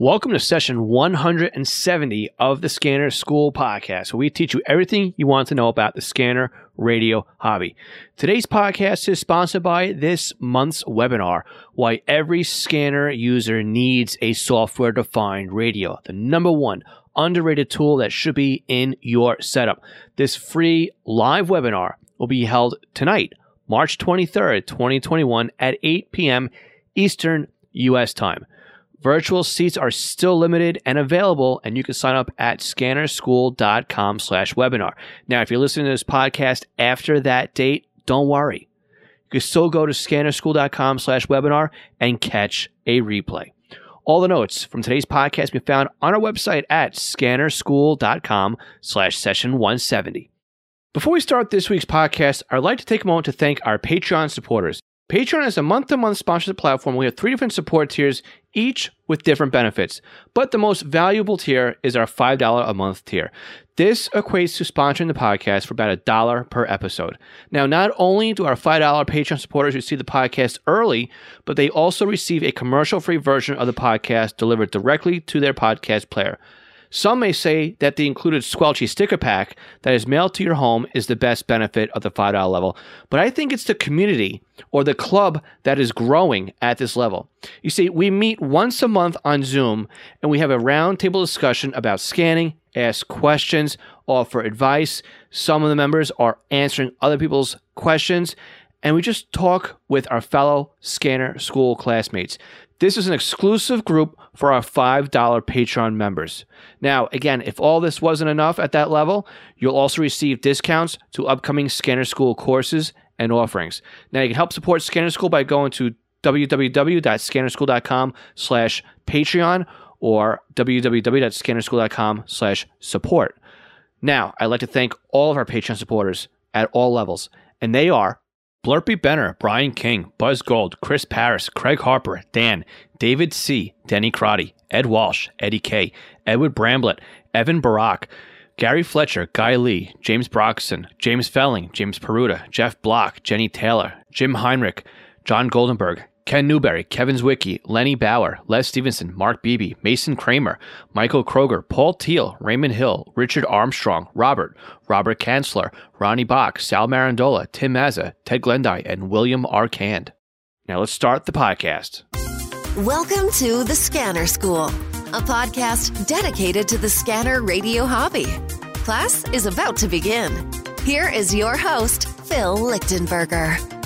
Welcome to session 170 of the Scanner School podcast, where we teach you everything you want to know about the scanner radio hobby. Today's podcast is sponsored by this month's webinar Why Every Scanner User Needs a Software Defined Radio, the number one underrated tool that should be in your setup. This free live webinar will be held tonight, March 23rd, 2021, at 8 p.m. Eastern U.S. time. Virtual seats are still limited and available, and you can sign up at scannerschool.com slash webinar. Now, if you're listening to this podcast after that date, don't worry. You can still go to scannerschool.com slash webinar and catch a replay. All the notes from today's podcast can be found on our website at scannerschool.com slash session 170. Before we start this week's podcast, I'd like to take a moment to thank our Patreon supporters. Patreon is a month to month sponsorship platform. We have three different support tiers, each with different benefits. But the most valuable tier is our $5 a month tier. This equates to sponsoring the podcast for about a dollar per episode. Now, not only do our $5 Patreon supporters receive the podcast early, but they also receive a commercial free version of the podcast delivered directly to their podcast player. Some may say that the included Squelchy sticker pack that is mailed to your home is the best benefit of the $5 level, but I think it's the community or the club that is growing at this level. You see, we meet once a month on Zoom and we have a roundtable discussion about scanning, ask questions, offer advice. Some of the members are answering other people's questions, and we just talk with our fellow scanner school classmates. This is an exclusive group for our $5 Patreon members. Now, again, if all this wasn't enough at that level, you'll also receive discounts to upcoming Scanner School courses and offerings. Now, you can help support Scanner School by going to www.scannerschool.com slash Patreon or www.scannerschool.com slash support. Now, I'd like to thank all of our Patreon supporters at all levels, and they are Blurpy Benner, Brian King, Buzz Gold, Chris Paris, Craig Harper, Dan, David C., Denny Crotty, Ed Walsh, Eddie K., Edward Bramblett, Evan Barak, Gary Fletcher, Guy Lee, James Broxson, James Felling, James Peruta, Jeff Block, Jenny Taylor, Jim Heinrich, John Goldenberg, Ken Newberry, Kevin Zwicky, Lenny Bauer, Les Stevenson, Mark Beebe, Mason Kramer, Michael Kroger, Paul Teal, Raymond Hill, Richard Armstrong, Robert, Robert Kanzler, Ronnie Bach, Sal Marandola, Tim Mazza, Ted Glendy, and William R. Cand. Now let's start the podcast. Welcome to The Scanner School, a podcast dedicated to the scanner radio hobby. Class is about to begin. Here is your host, Phil Lichtenberger.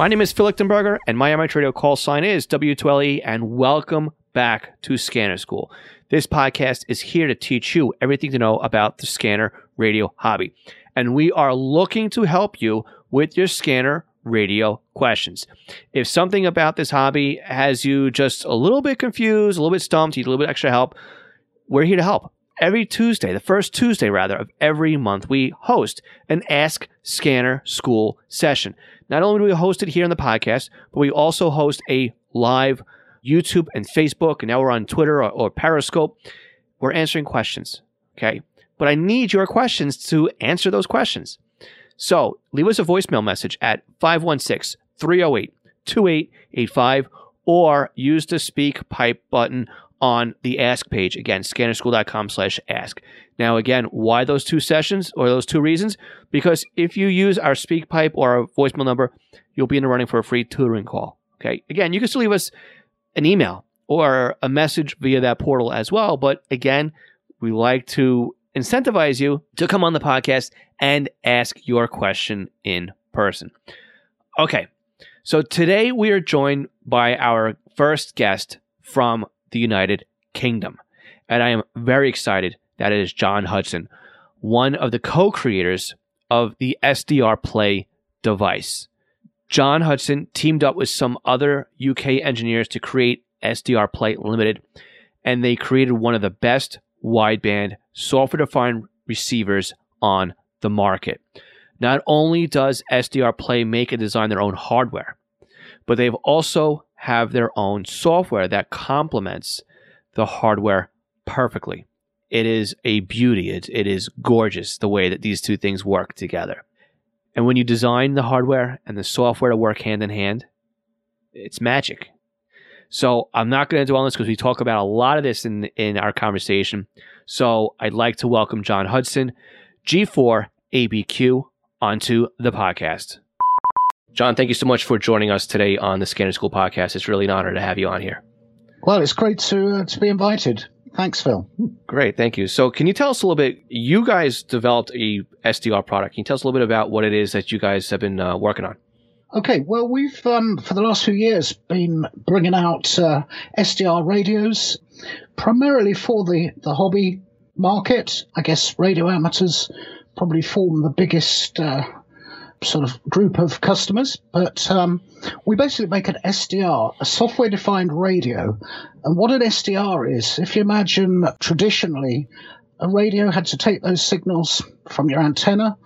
My name is Phil Lichtenberger, and my amateur radio call sign is W2LE, and welcome back to Scanner School. This podcast is here to teach you everything to know about the scanner radio hobby. And we are looking to help you with your scanner radio questions. If something about this hobby has you just a little bit confused, a little bit stumped, you need a little bit extra help, we're here to help. Every Tuesday, the first Tuesday rather, of every month, we host an Ask Scanner School session. Not only do we host it here on the podcast, but we also host a live YouTube and Facebook, and now we're on Twitter or, or Periscope. We're answering questions, okay? But I need your questions to answer those questions. So leave us a voicemail message at 516 308 2885 or use the speak pipe button on the ask page again scannerschool.com slash ask now again why those two sessions or those two reasons because if you use our speak pipe or our voicemail number you'll be in the running for a free tutoring call okay again you can still leave us an email or a message via that portal as well but again we like to incentivize you to come on the podcast and ask your question in person okay so today we are joined by our first guest from the United Kingdom. And I am very excited that is John Hudson, one of the co creators of the SDR Play device. John Hudson teamed up with some other UK engineers to create SDR Play Limited, and they created one of the best wideband software defined receivers on the market. Not only does SDR Play make and design their own hardware, but they've also have their own software that complements the hardware perfectly. It is a beauty. It, it is gorgeous the way that these two things work together. And when you design the hardware and the software to work hand in hand, it's magic. So I'm not going to dwell on this because we talk about a lot of this in in our conversation. So I'd like to welcome John Hudson, G4 ABQ, onto the podcast. John, thank you so much for joining us today on the Scanner School podcast. It's really an honor to have you on here. Well, it's great to uh, to be invited. Thanks, Phil. Great, thank you. So, can you tell us a little bit? You guys developed a SDR product. Can you tell us a little bit about what it is that you guys have been uh, working on? Okay, well, we've um, for the last few years been bringing out uh, SDR radios, primarily for the the hobby market. I guess radio amateurs probably form the biggest uh, sort of group of customers, but um, we basically make an SDR, a software defined radio. And what an SDR is, if you imagine traditionally, a radio had to take those signals from your antenna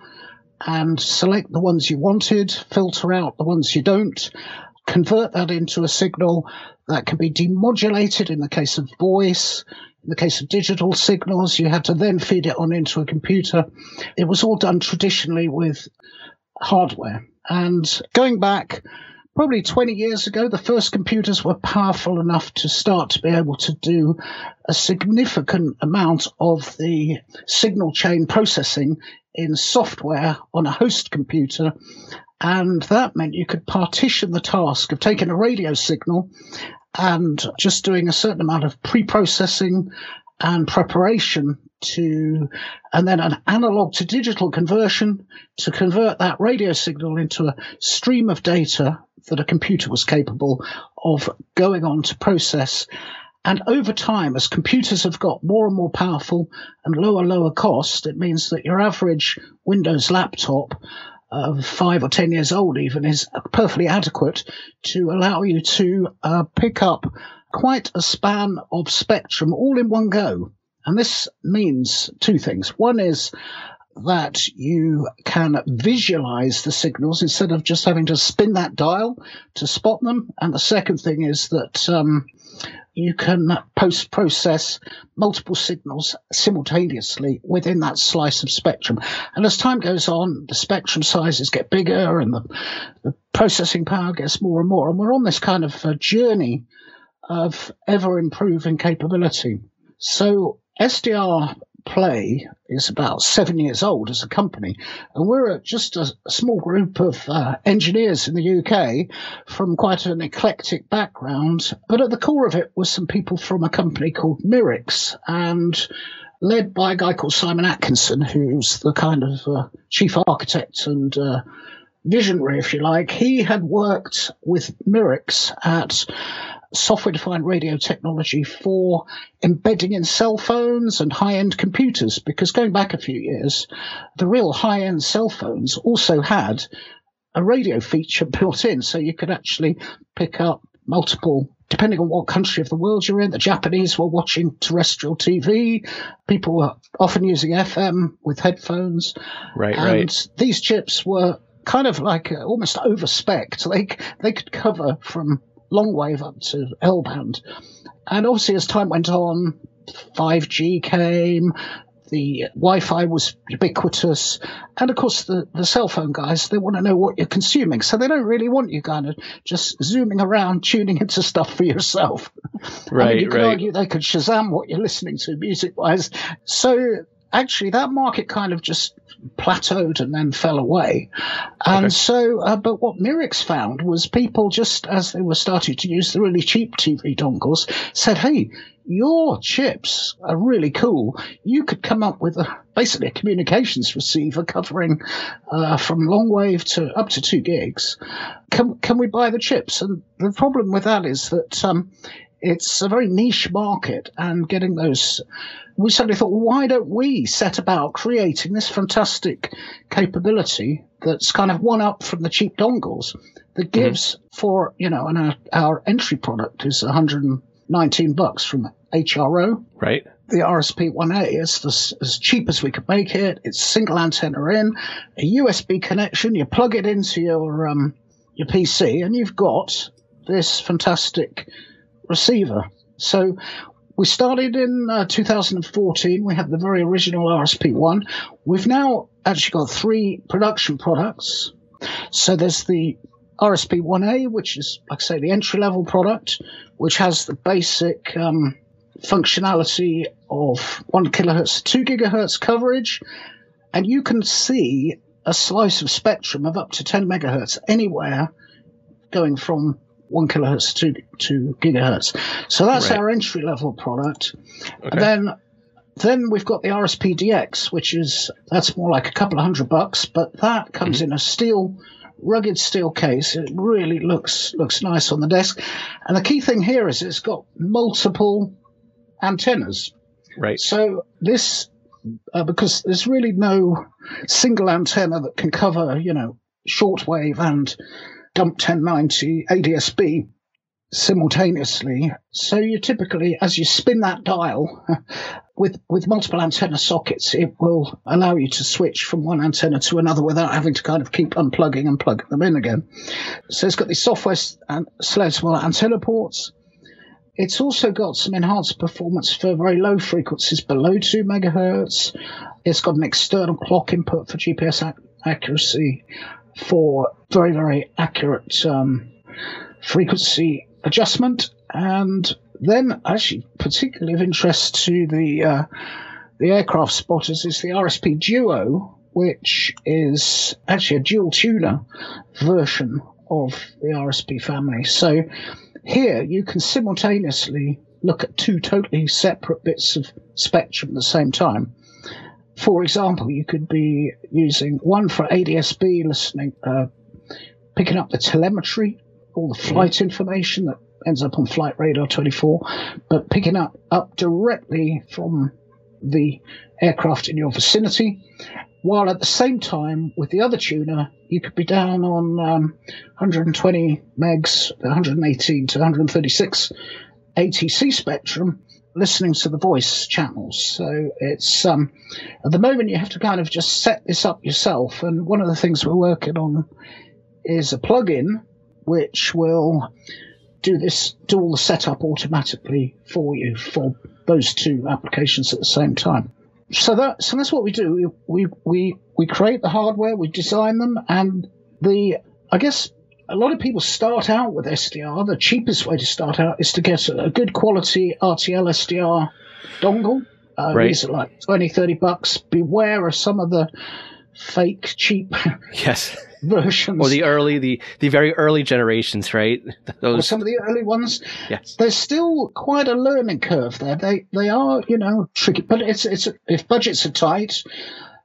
and select the ones you wanted, filter out the ones you don't, convert that into a signal that can be demodulated in the case of voice. In the case of digital signals, you had to then feed it on into a computer. It was all done traditionally with hardware. And going back probably 20 years ago, the first computers were powerful enough to start to be able to do a significant amount of the signal chain processing in software on a host computer. And that meant you could partition the task of taking a radio signal and just doing a certain amount of pre processing and preparation to, and then an analog to digital conversion to convert that radio signal into a stream of data that a computer was capable of going on to process. And over time, as computers have got more and more powerful and lower, lower cost, it means that your average Windows laptop of five or ten years old even is perfectly adequate to allow you to uh, pick up quite a span of spectrum all in one go. And this means two things. One is that you can visualize the signals instead of just having to spin that dial to spot them. And the second thing is that um, you can post process multiple signals simultaneously within that slice of spectrum. And as time goes on, the spectrum sizes get bigger and the, the processing power gets more and more. And we're on this kind of journey of ever improving capability. So SDR Play is about seven years old as a company, and we're just a, small group of uh, engineers in the UK from quite an eclectic background. But at the core of it was some people from a company called Mirics, and led by a guy called Simon Atkinson, who's the kind of uh, chief architect and uh, visionary, if you like. He had worked with Mirics at software defined radio technology for embedding in cell phones and high end computers. Because going back a few years, the real high end cell phones also had a radio feature built in. So you could actually pick up multiple depending on what country of the world you're in. The Japanese were watching terrestrial TV. People were often using FM with headphones. Right, and right. These chips were kind of like uh, almost over spec. They they could cover from long wave up to L band. And obviously, as time went on, 5G came, the Wi-Fi was ubiquitous, and of course the, the cell phone guys they want to know what you're consuming, so they don't really want you kind of just zooming around tuning into stuff for yourself. Right, I mean, you could right. argue they could Shazam what you're listening to music-wise. So actually, that market kind of just plateaued and then fell away. And Okay. so, uh, but what Mirics found was people just as they were starting to use the really cheap TV dongles said, "Hey." Your chips are really cool. You could come up with a, basically a communications receiver covering uh, from long wave to up to two gigs. Can can we buy the chips? And the problem with that is that um, it's a very niche market, and getting those we suddenly thought, well, why don't we set about creating this fantastic capability that's kind of one up from the cheap dongles that gives for, you know, and our, our entry product is 119 bucks from HRO. Right. The RSP 1A is as, as cheap as we could make it. It's single antenna in, a USB connection. You plug it into your um, your PC, and you've got this fantastic receiver. So we started in uh, 2014. We had the very original RSP1. We've now actually got three production products. So there's the RSP 1A, which is, like I say, the entry level product, which has the basic um, functionality of 1 kilohertz to 2 gigahertz coverage. And you can see a slice of spectrum of up to 10 megahertz anywhere going from 1 kilohertz to 2 gigahertz. So that's Right. our entry level product. Okay. And then then we've got the RSP DX, which is that's more like a couple of hundred bucks, but that comes Mm-hmm. in a steel, rugged steel case. It really looks looks nice on the desk. And the key thing here is it's got multiple antennas. right. So this, uh, because there's really no single antenna that can cover, you know, shortwave and dump 1090 ADSB simultaneously. So you typically, as you spin that dial with with multiple antenna sockets, it will allow you to switch from one antenna to another without having to kind of keep unplugging and plugging them in again. So it's got these software and selectable antenna ports. It's also got some enhanced performance for very low frequencies below 2 megahertz. It's got an external clock input for GPS ac- accuracy for very, very accurate um, frequency adjustment. And then, actually, particularly of interest to the uh, the aircraft spotters is the RSP Duo, which is actually a dual tuner version of the RSP family. So here you can simultaneously look at two totally separate bits of spectrum at the same time. For example, you could be using one for ADSB, listening, uh, picking up the telemetry, all the flight information that ends up on Flight Radar 24, but picking up up directly from the aircraft in your vicinity. While at the same time, with the other tuner, you could be down on um, 120 megs, 118 to 136 ATC spectrum, listening to the voice channels. So it's um, at the moment you have to kind of just set this up yourself. And one of the things we're working on is a plugin which will do this, do all the setup automatically for you for those two applications at the same time. So that so that's what we do. We we we, we create the hardware, we design them, and the I guess a lot of people start out with SDR. The cheapest way to start out is to get a, good quality RTL SDR dongle. Uh, Right. These are like 20, 30 bucks. Beware of some of the fake, cheap Yes. versions. Or the early, the the very early generations, right? or Those. some of the early ones. Yes. there's still quite a learning curve there. They they are you know tricky, but it's it's if budgets are tight.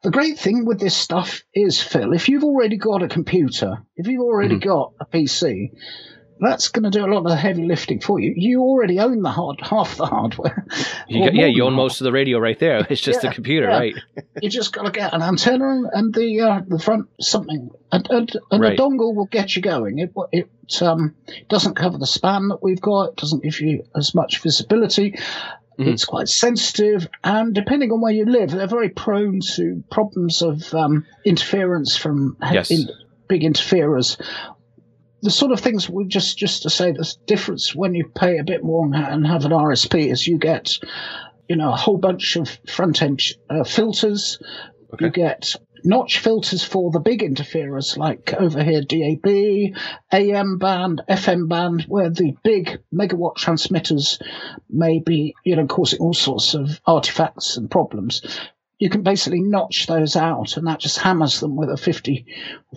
The great thing with this stuff is Phil, if you've already got a computer, if you've already Mm-hmm. got a PC, that's going to do a lot of the heavy lifting for you. You already own the hard half the hardware. You got, yeah, you own most of the radio right there. It's just Yeah, the computer, yeah. right? You just got to get an antenna and the uh, the front something, and, and, and Right. a dongle will get you going. It it um, doesn't cover the span that we've got. It doesn't give you as much visibility. Mhm. It's quite sensitive, and depending on where you live, they're very prone to problems of um, interference from Yes. in- big interferers. The sort of things we just just to say the difference when you pay a bit more and and have an RSP is you get, you know, a whole bunch of front end uh, filters. Okay. You get notch filters for the big interferers like over here DAB, AM band, FM band, where the big megawatt transmitters may be, you know, causing all sorts of artifacts and problems. You can basically notch those out, and that just hammers them with a 50,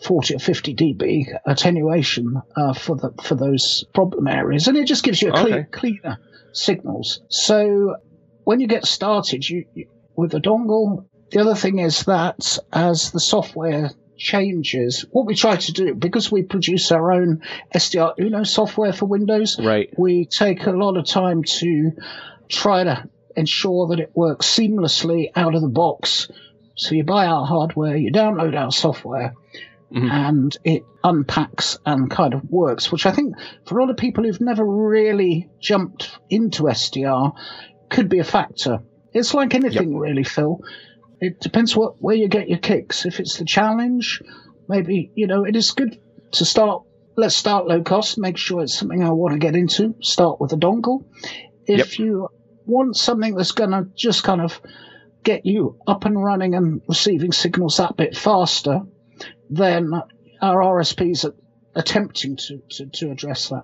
40 or 50 dB attenuation uh, for the for those problem areas, and it just gives you a clean, Okay. cleaner signals. So when you get started, you, you with the dongle. The other thing is that as the software changes, what we try to do because we produce our own SDR Uno software for Windows, Right. we take a lot of time to try to ensure that it works seamlessly out of the box. So you buy our hardware, you download our software, Mhm. and it unpacks and kind of works, which I think for a lot of people who've never really jumped into SDR could be a factor. It's like anything really, Phil. It depends what where you get your kicks. If it's the challenge, maybe, you know, it is good to start let's start low cost, make sure it's something I want to get into. Start with a dongle. If you want something that's gonna just kind of get you up and running and receiving signals that bit faster, then our RSPs are attempting to, to, to address that.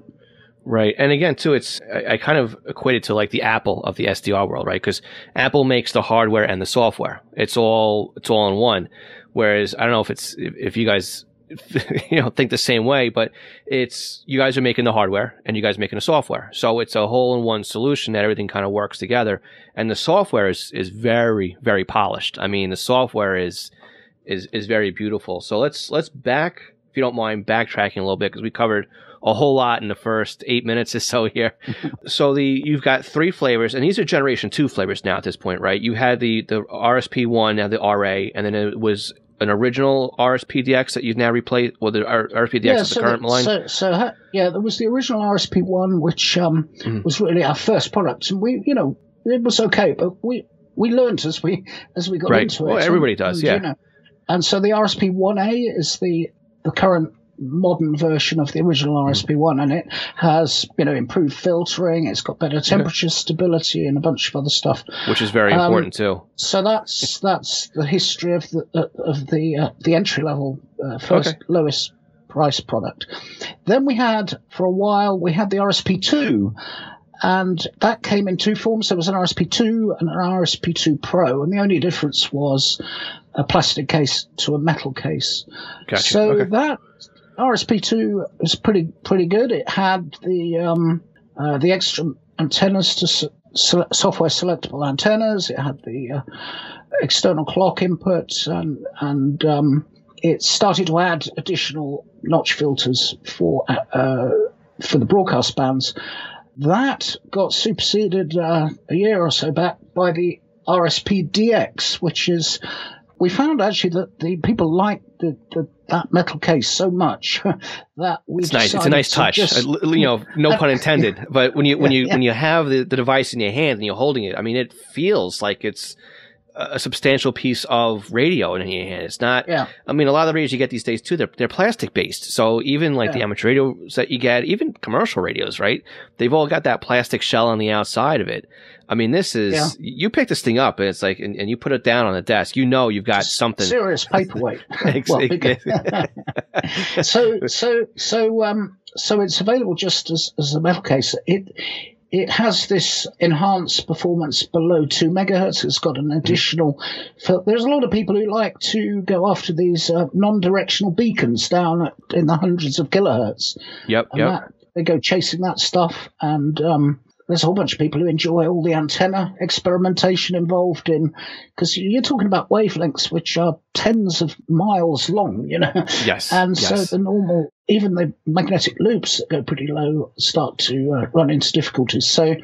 Right. And again, too, it's, I, I kind of equate it to like the Apple of the SDR world, right? Because Apple makes the hardware and the software. It's all, it's all in one. Whereas I don't know if it's, if, if you guys, you know, think the same way, but it's, you guys are making the hardware and you guys making the software. So it's a whole in one solution that everything kind of works together. And the software is, is very, very polished. I mean, the software is, is, is very beautiful. So let's, let's back, if you don't mind backtracking a little bit, because we covered a whole lot in the first eight minutes or so here. so the you've got three flavors, and these are generation two flavors now at this point, right? You had the the RSP one, now the RA, and then it was an original RSPDX that you've now replaced, well, the RSPDX yeah, is the current line. So, so yeah, there was the original RSP one, which um, mm-hmm. was really our first product, and we, you know, it was okay, but we we learned as we as we got right. into it. Well, everybody and, does, yeah. You know, and so the RSP one A is the the current modern version of the original hmm. RSP1 and it has, you know, improved filtering, it's got better temperature okay. stability and a bunch of other stuff. Which is very um, important too. So that's that's the history of the uh, of the uh, the entry level uh, first okay. lowest price product. Then we had for a while we had the RSP2 and that came in two forms. There was an RSP2 and an RSP2 Pro, and the only difference was a plastic case to a metal case. Gotcha. So okay. that RSP2 was pretty pretty good. It had the um, uh, the extra antennas to software selectable antennas. It had the uh, external clock input and and um, it started to add additional notch filters for uh, for the broadcast bands. That got superseded uh, a year or so back by the RSP DX, which is we found actually that the people like the, the that metal case so much that we it's nice. It's a nice touch. Just, uh, you know, no pun intended. But when you when you yeah. when you have the, the device in your hand and you're holding it, I mean, it feels like it's a substantial piece of radio in your hand. It's not. Yeah. I mean, a lot of the radios you get these days too, they're they're plastic based. So even like yeah. the amateur radios that you get, even commercial radios, right? They've all got that plastic shell on the outside of it. I mean, this is yeah. you pick this thing up and it's like, and, and, you put it down on the desk. You know, you've got something serious paperweight. so so so um so it's available just as as a metal case. It it has this enhanced performance below 2 megahertz. It's got an additional. There's a lot of people who like to go after these uh, non directional beacons down at, in the hundreds of kilohertz. Yep, and yep. That, they go chasing that stuff. And um, there's a whole bunch of people who enjoy all the antenna experimentation involved in because you're talking about wavelengths which are tens of miles long, you know. Yes. And yes. so the normal, even the magnetic loops that go pretty low, start to uh, run into difficulties. So,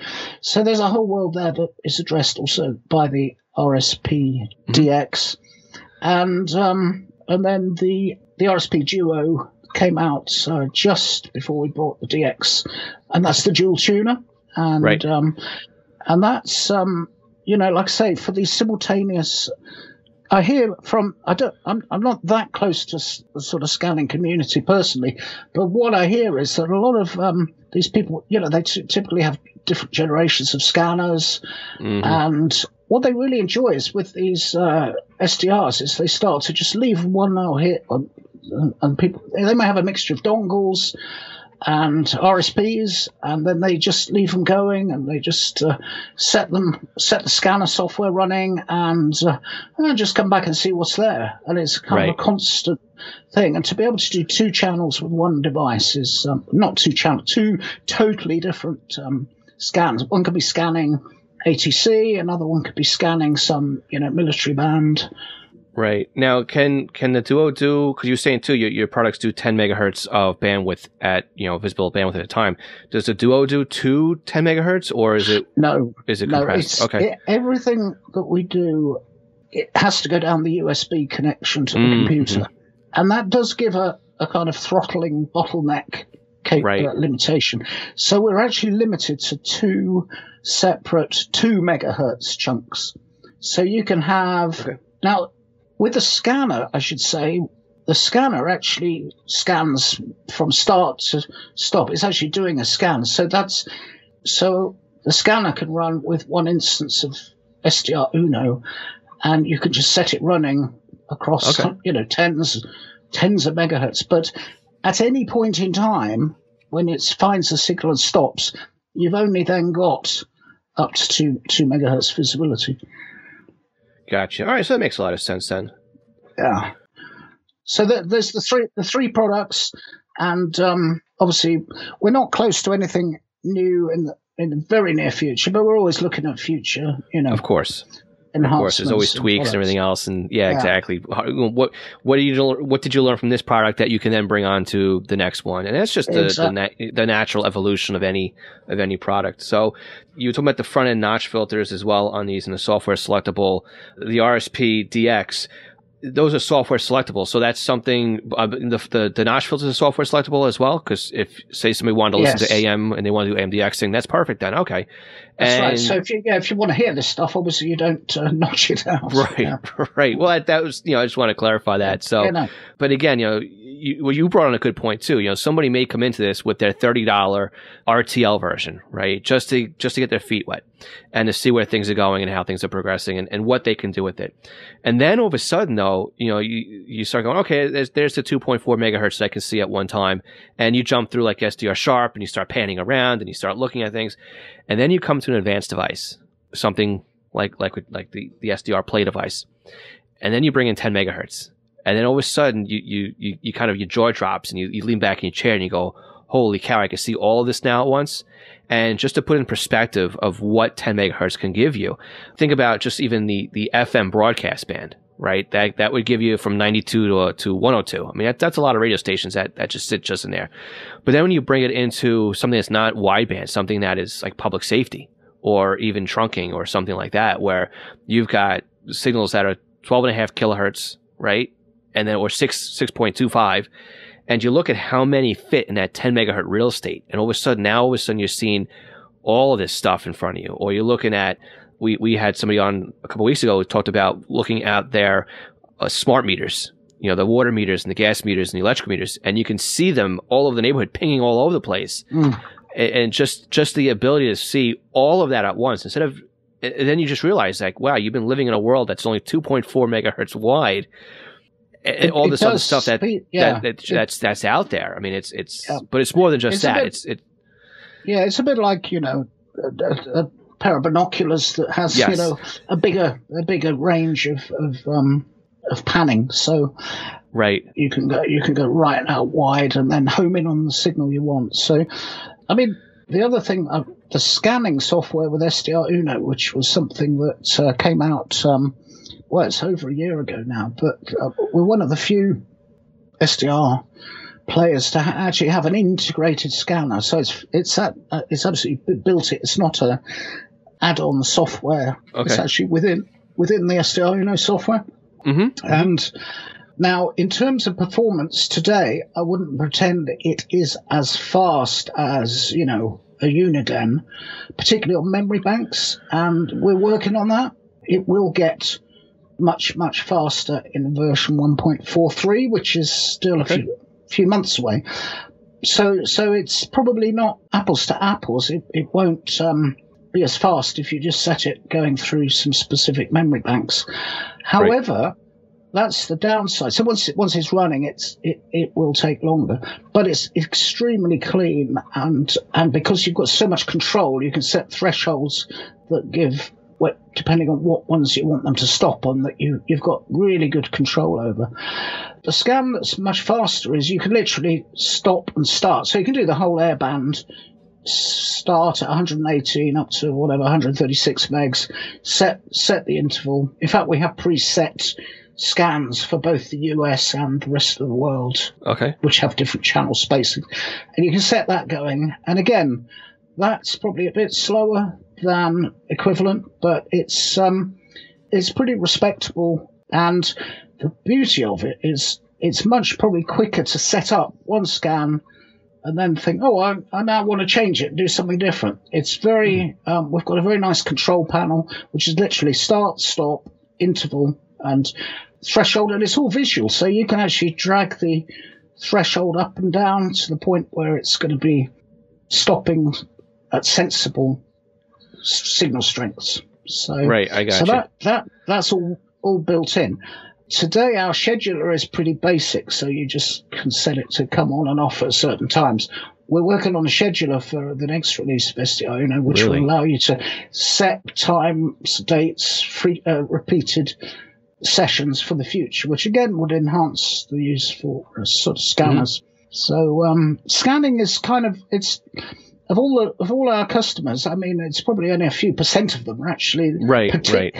so there's a whole world there that is addressed also by the RSP mm-hmm. DX, and um, and then the the RSP Duo came out uh, just before we brought the DX, and that's the dual tuner and right. um, and that's um, you know, like I say, for these simultaneous. I hear from I don't I'm I'm not that close to the sort of scanning community personally, but what I hear is that a lot of um, these people, you know, they t- typically have different generations of scanners, mm-hmm. and what they really enjoy is with these uh, SDRs is they start to just leave one now here, and, and people they may have a mixture of dongles and RSPs, and then they just leave them going, and they just uh, set them, set the scanner software running, and, uh, and just come back and see what's there. And it's kind right. of a constant thing. And to be able to do two channels with one device is um, not two channels, two totally different um, scans. One could be scanning ATC, another one could be scanning some, you know, military band. Right now, can can the Duo do? Because you're saying too, your, your products do 10 megahertz of bandwidth at you know visible bandwidth at a time. Does the Duo do two 10 megahertz, or is it no? Is it no, compressed? okay, it, everything that we do, it has to go down the USB connection to the mm-hmm. computer, and that does give a, a kind of throttling bottleneck cap- right. uh, limitation. So we're actually limited to two separate two megahertz chunks. So you can have okay. now with the scanner, I should say, the scanner actually scans from start to stop. It's actually doing a scan. So that's so the scanner can run with one instance of SDR Uno, and you can just set it running across okay. you know tens tens of megahertz. But at any point in time, when it finds the signal and stops, you've only then got up to two, two megahertz visibility. Gotcha. All right, so that makes a lot of sense then. Yeah. So the, there's the three the three products, and um, obviously we're not close to anything new in the in the very near future, but we're always looking at future. You know, Of course. Of course, there's always and tweaks and everything else, and yeah, Yeah. exactly. What what did you what did you learn from this product that you can then bring on to the next one? And that's just the the, Exact- the natural evolution of any of any product. So you were talking about the front end notch filters as well on these and the software selectable, the RSP DX. Those are software selectable, so that's something. Uh, the, the the notch filters are software selectable as well. Because if say somebody wanted to listen Yes. to AM and they want to do AMDX thing, that's perfect. Then okay, That's right. So if you yeah, if you want to hear this stuff, obviously you don't uh, notch it out. Right, Yeah. right. Well, that, that was you know I just want to clarify that. So, Yeah, no. but again, you know, you, well, you brought on a good point too. You know, somebody may come into this with their thirty dollar RTL version, right? Just to just to get their feet wet and to see where things are going and how things are progressing and, and what they can do with it. And then all of a sudden, though, you know, you you start going, okay, there's there's the two point four megahertz that I can see at one time, and you jump through like SDR sharp and you start panning around and you start looking at things, and then you come to an advanced device, something like like like the the SDR play device, and then you bring in 10 megahertz, and then all of a sudden you you you, you kind of your jaw drops and you, you lean back in your chair and you go, holy cow, I can see all of this now at once. And just to put in perspective of what 10 megahertz can give you, think about just even the the FM broadcast band. Right, that that would give you from 92 to, to 102. I mean, that, that's a lot of radio stations that, that just sit just in there. But then when you bring it into something that's not wideband, something that is like public safety or even trunking or something like that, where you've got signals that are 12 and a half kilohertz, right? And then, or 6, 6.25. And you look at how many fit in that 10 megahertz real estate. And all of a sudden, now all of a sudden you're seeing all of this stuff in front of you. Or you're looking at, we, we had somebody on a couple weeks ago who talked about looking at their uh, smart meters, you know, the water meters and the gas meters and the electrical meters. And you can see them all over the neighborhood pinging all over the place Mm. and and just just the ability to see all of that at once instead of then you just realize like wow you've been living in a world that's only 2.4 megahertz wide and It- all this other stuff that, speed- yeah. that, that that's that's out there i mean it's it's Yeah. but it's more than just It's that bit- it's it Yeah, it's a bit like you know a, a pair of binoculars that has Yes. you know a bigger a bigger range of of um of panning, so right you can go you can go right out wide and then home in on the signal you want. So, I mean, the other thing, uh, the scanning software with SDR Uno, which was something that uh, came out. Um, well, it's over a year ago now, but uh, we're one of the few SDR players to ha- actually have an integrated scanner. So it's it's that uh, it's absolutely built it. It's not a add-on software. It's actually within within the SDR Uno software. hmm And now, in terms of performance today, I wouldn't pretend it is as fast as, you know, a Uniden, particularly on memory banks. And we're working on that. It will get much, much faster in version 1.43, which is still a few, few months away. So, so it's probably not apples to apples. It, it won't um, be as fast if you just set it going through some specific memory banks. However, that's the downside. So once it, once it's running, it's it, it will take longer, but it's extremely clean and and because you've got so much control, you can set thresholds that give what depending on what ones you want them to stop on that you you've got really good control over. The scan that's much faster is you can literally stop and start, so you can do the whole airband start at 118 up to whatever 136 megs. Set set the interval. In fact we have preset scans for both the US and the rest of the world okay. which have different channel spacing and you can set that going. And again that's probably a bit slower than equivalent but it's um it's pretty respectable. And the beauty of it is it's much probably quicker to set up one scan and then think, oh, I, I now want to change it do something different. It's very, um, we've got a very nice control panel, which is literally start, stop, interval, and threshold, and it's all visual. So you can actually drag the threshold up and down to the point where it's going to be stopping at sensible signal strengths. So, right i got so you that, that that's all all built in. Today, our scheduler is pretty basic, so you just can set it to come on and off at certain times. We're working on a scheduler for the next release of SDR, you know, which Really? will allow you to set times, dates, free, uh, repeated sessions for the future, which again would enhance the use for uh, sort of scanners. So um, scanning is kind of it's of all the, of all our customers. I mean, it's probably only a few percent of them are actually Right, right.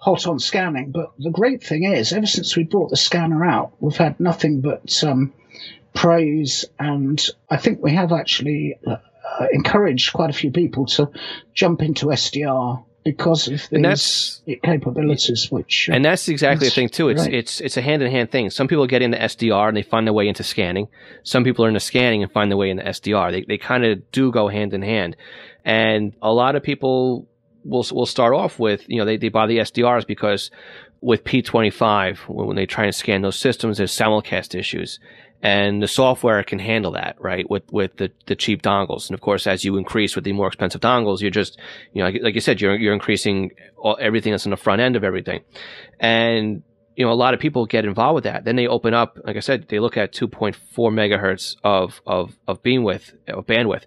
Hot on scanning. But the great thing is, ever since we brought the scanner out, we've had nothing but um, praise, and I think we have actually uh, uh, encouraged quite a few people to jump into SDR because of these capabilities. Which uh, And that's exactly the thing too. It's right. it's it's a hand in hand thing. Some people get into SDR and they find their way into scanning. Some people are into scanning and find their way into SDR. They they kind of do go hand in hand. And a lot of people will we'll start off with you know they they buy the SDRs because with P25 when when they try and scan those systems there's simulcast issues. And the software can handle that, right? With with the, the cheap dongles, and of course, as you increase with the more expensive dongles, you're just, you know, like, like you said, you're you're increasing all, everything that's on the front end of everything. And, you know, a lot of people get involved with that. Then they open up, like I said, they look at 2.4 megahertz of, of, of beam width, of bandwidth,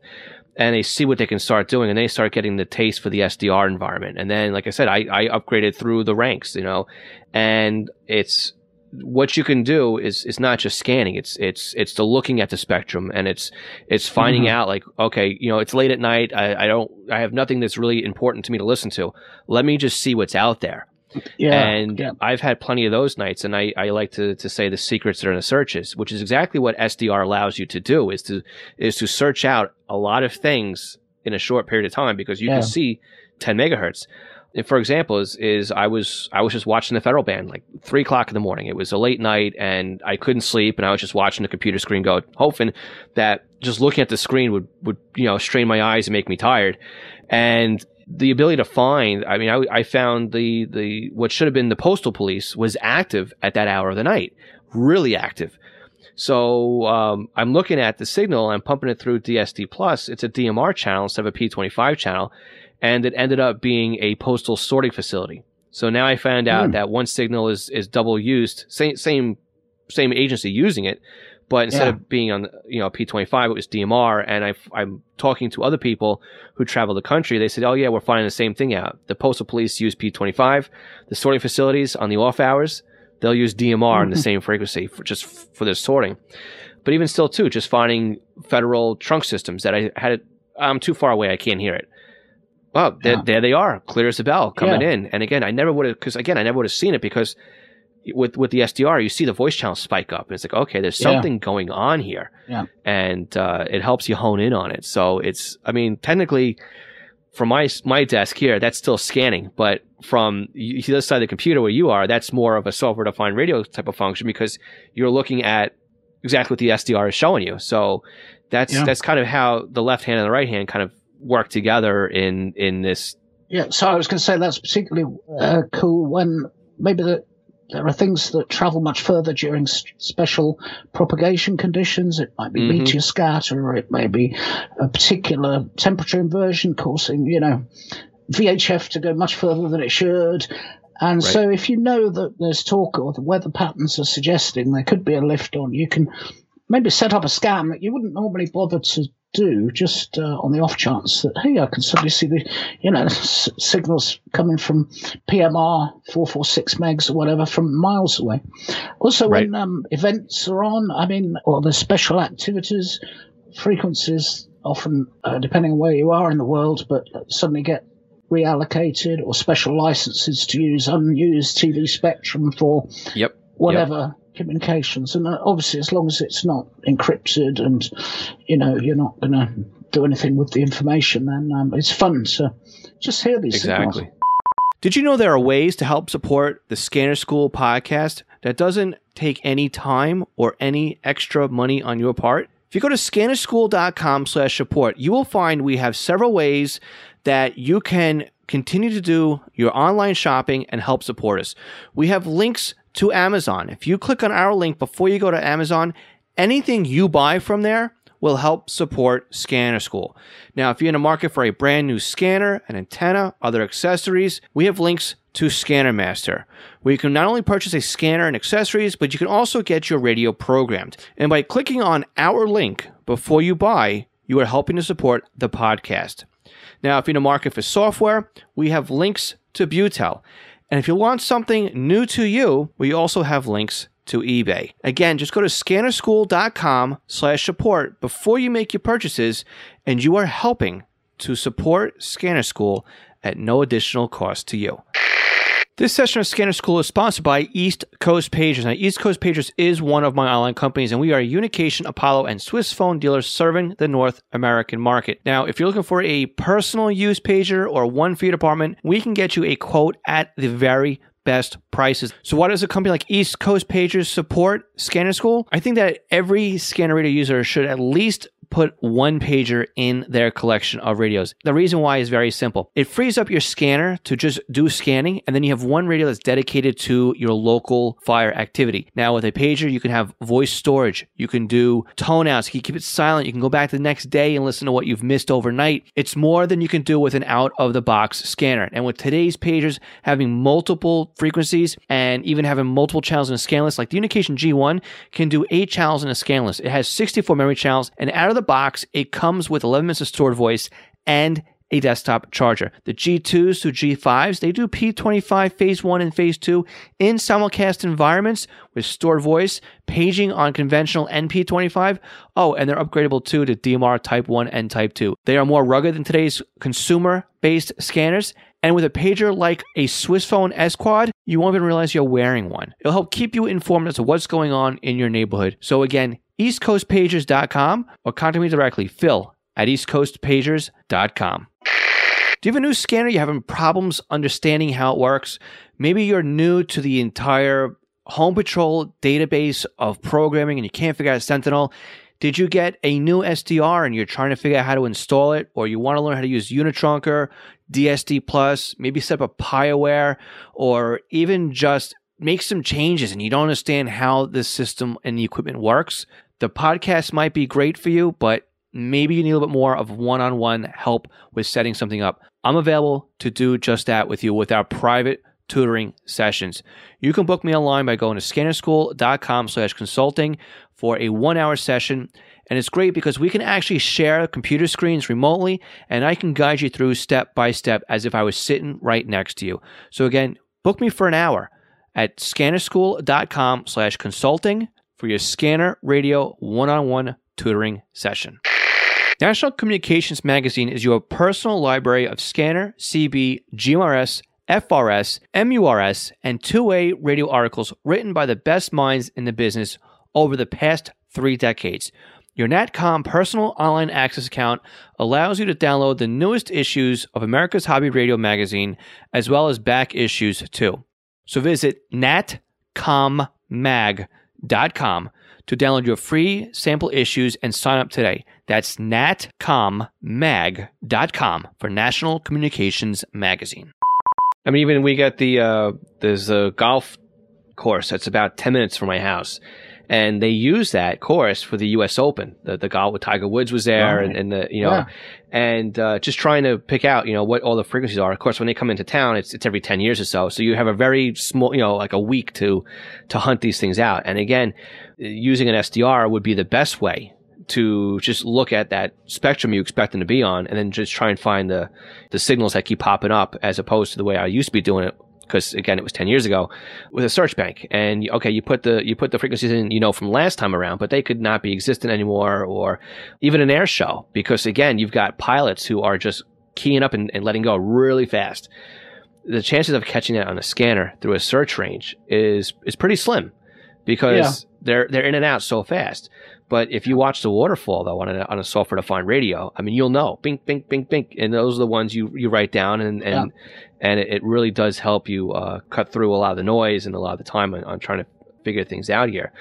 and they see what they can start doing and they start getting the taste for the SDR environment. And then, like I said, I, I upgraded through the ranks, you know, and it's, what you can do is is not just scanning. It's it's it's the looking at the spectrum and it's it's finding Mhm. out like okay you know it's late at night. I, I don't i have nothing that's really important to me to listen to. Let me just see what's out there yeah, and yeah. I've had plenty of those nights, and I, I like to, to say the secrets that are in the searches, which is exactly what SDR allows you to do is to is to search out a lot of things in a short period of time because you Yeah. can see 10 megahertz. And for example, is is I was I was just watching the federal band like three o'clock in the morning. It was a late night, and I couldn't sleep, and I was just watching the computer screen go, hoping that just looking at the screen would would you know strain my eyes and make me tired. And the ability to find i mean I, I found the the what should have been the postal police was active at that hour of the night really active. So um, i'm looking at the signal i'm pumping it through dsd plus. It's a dmr channel instead of a p25 channel and it ended up being a postal sorting facility. So now i found out Hmm. that one signal is is double used same same same agency using it but instead Yeah. of being on you know P25 it was DMR and I I'm talking to other people who travel the country. They said oh yeah we're finding the same thing out. The postal police use P25 the sorting facilities on the off hours they'll use DMR on the mm-hmm. same frequency for just for their sorting. But even still too just finding federal trunk systems that I had it I'm too far away I can't hear it. Well there, Yeah. there they are clear as a bell coming Yeah. in. And again I never would have because again I never would have seen it because with with the SDR, you see the voice channel spike up, and it's like, okay, there's Yeah. something going on here, Yeah. and uh, it helps you hone in on it. So it's, I mean, technically, from my my desk here, that's still scanning, but from the other side of the computer where you are, that's more of a software defined radio type of function because you're looking at exactly what the SDR is showing you. So that's Yeah. that's kind of how the left hand and the right hand kind of work together in in this. Yeah, so I was going to say that's particularly uh, cool when maybe the, there are things that travel much further during s- special propagation conditions. It might be Mhm. meteor scatter, or it may be a particular temperature inversion causing, you know, VHF to go much further than it should. And Right. so, if you know that there's talk or the weather patterns are suggesting there could be a lift on, you can maybe set up a scan that you wouldn't normally bother to do just uh, on the off chance that hey I can suddenly see the you know s- signals coming from PMR 446 megs or whatever from miles away. Also when um, events are on, I mean, or there's special activities, frequencies often uh, depending on where you are in the world, but suddenly get reallocated or special licenses to use unused TV spectrum for Yep. whatever communications. And uh, obviously, as long as it's not encrypted and you know you're not going to do anything with the information, then um, it's fun to just hear these Exactly. signals. Did you know there are ways to help support the Scanner School podcast that doesn't take any time or any extra money on your part? If you go to scannerschool.com slash support, you will find we have several ways that you can continue to do your online shopping and help support us. We have links to Amazon. If you click on our link before you go to Amazon, anything you buy from there will help support Scanner School. Now, if you're in the market for a brand new scanner, an antenna, other accessories, we have links to Scanner Master, where you can not only purchase a scanner and accessories, but you can also get your radio programmed. And by clicking on our link before you buy, you are helping to support the podcast. Now, if you're in the market for software, we have links to Butel. And if you want something new to you, we also have links to eBay. Again, just go to scannerschool.com slash support before you make your purchases, and you are helping to support Scanner School at no additional cost to you. This session of Scanner School is sponsored by East Coast Pagers. Now, East Coast Pagers is one of my online companies, and we are a Unication, Apollo, and Swissphone dealers serving the North American market. Now, if you're looking for a personal use pager or one for your department, we can get you a quote at the very best prices. So why does a company like East Coast Pagers support Scanner School? I think that every scanner reader user should at least put one pager in their collection of radios. The reason why is very simple. It frees up your scanner to just do scanning, and then you have one radio that's dedicated to your local fire activity. Now, with a pager, you can have voice storage, you can do tone outs, you can keep it silent, you can go back the next day and listen to what you've missed overnight. It's more than you can do with an out of the box scanner. And with today's pagers having multiple frequencies and even having multiple channels in a scan list, like the Unication G1 can do eight channels in a scan list. It has 64 memory channels, and out of the box, it comes with 11 minutes of stored voice and a desktop charger. The G2s to G5s, they do P25 phase 1 and phase 2 in simulcast environments with stored voice, paging on conventional NP25. Oh, and they're upgradable too to DMR Type 1 and Type 2. They are more rugged than today's consumer based scanners. And with a pager like a Swissphone S Quad, you won't even realize you're wearing one. It'll help keep you informed as to what's going on in your neighborhood. So again, eastcoastpagers.com or contact me directly, phil at eastcoastpagers.com. Do you have a new scanner? You're having problems understanding how it works? Maybe you're new to the entire Home Patrol database of programming and you can't figure out Sentinel. Did you get a new SDR and you're trying to figure out how to install it, or you want to learn how to use Unitrunker, DSD Plus, maybe set up a PiAware, or even just make some changes and you don't understand how the system and the equipment works? The podcast might be great for you, but maybe you need a little bit more of one on one help with setting something up. I'm available to do just that with you with our private tutoring sessions. You can book me online by going to scannerschool.com slash consulting for a one hour session. And it's great because we can actually share computer screens remotely and I can guide you through step by step as if I was sitting right next to you. So again, book me for an hour at scannerschool.com slash consulting for your scanner radio one-on-one tutoring session. National Communications Magazine is your personal library of scanner, CB, GMRS, FRS, MURS, and two-way radio articles written by the best minds in the business over the past three decades. Your NatCom personal online access account allows you to download the newest issues of America's Hobby Radio magazine, as well as back issues too. So visit natcommag.com to download your free sample issues and sign up today. That's natcommag.com for National Communications Magazine. I mean, even we got the uh, there's a golf course that's about ten minutes from my house, and they use that course for the U.S. Open. The the golf with Tiger Woods was there, Right. and, and the you know, Yeah. and uh, just trying to pick out you know what all the frequencies are. Of course, when they come into town, it's it's every ten years or so, so you have a very small you know like a week to to hunt these things out. And again, using an SDR would be the best way to just look at that spectrum you expect them to be on and then just try and find the the signals that keep popping up as opposed to the way I used to be doing it because again it was 10 years ago with a search bank. And okay you put the you put the frequencies in you know from last time around but they could not be existent anymore or even an air show. Because again you've got pilots who are just keying up and, and letting go really fast. The chances of catching that on a scanner through a search range is is pretty slim. Because they're they're in and out so fast. But if you watch the waterfall though on a on a software defined radio, I mean you'll know. Bink bink bink bink, and those are the ones you you write down, and and and it, it really does help you uh, cut through a lot of the noise and a lot of the time on, on trying to figure things out here.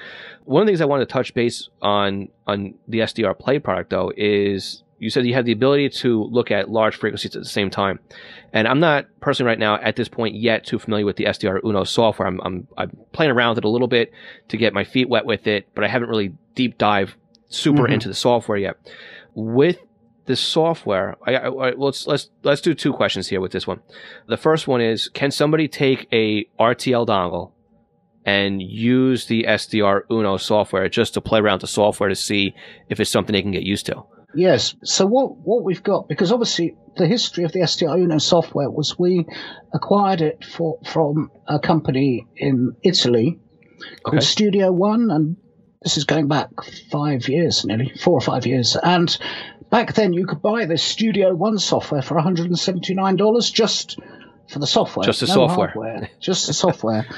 One of the things I wanted to touch base on on the SDR Play product though is you said you have the ability to look at large frequencies at the same time. And I'm not personally right now at this point yet too familiar with the SDR Uno software. I'm, I'm, I'm playing around with it a little bit to get my feet wet with it, but I haven't really deep dive super Mhm. into the software yet. With this software. I, I, I, let's let's let's do two questions here with this one. The first one is: Can somebody take a RTL dongle and use the SDR Uno software just to play around the software to see if it's something they can get used to? Yes. So what what we've got because obviously the history of the SDR Uno software was we acquired it for from a company in Italy called Okay. Studio One, and this is going back five years, nearly four or five years. And back then, you could buy this Studio One software for one hundred and seventy nine dollars just for the software, Just the no software. hardware, just the software.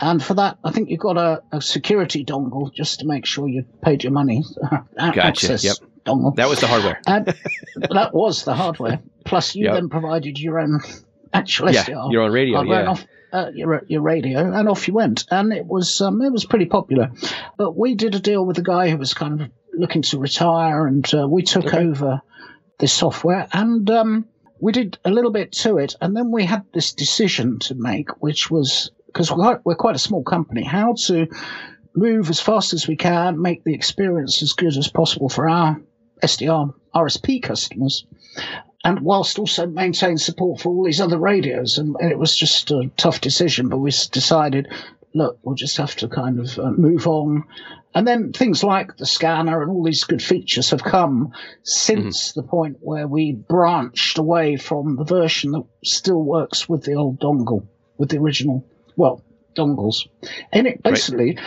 And for that, I think you got a, a security dongle just to make sure you paid your money. Gotcha, Access yep. dongle. That was the hardware. And that was the hardware. Plus, you Yep. then provided your own actual Yeah, SDR your own radio, yeah. off, uh, your your radio, and off you went. And it was um, it was pretty popular. But we did a deal with a guy who was kind of looking to retire, and uh, we took Okay. over this software and. Um, we did a little bit to it, and then we had this decision to make, which was because we're, quite- we're quite a small company, how to move as fast as we can, make the experience as good as possible for our SDR RSP customers, and whilst also maintain support for all these other radios. And, and it was just a tough decision, but we decided, look, we'll just have to kind of uh, move on. And then things like the scanner and all these good features have come since mm-hmm. the point where we branched away from the version that still works with the old dongle, with the original, well, dongles. And it basically,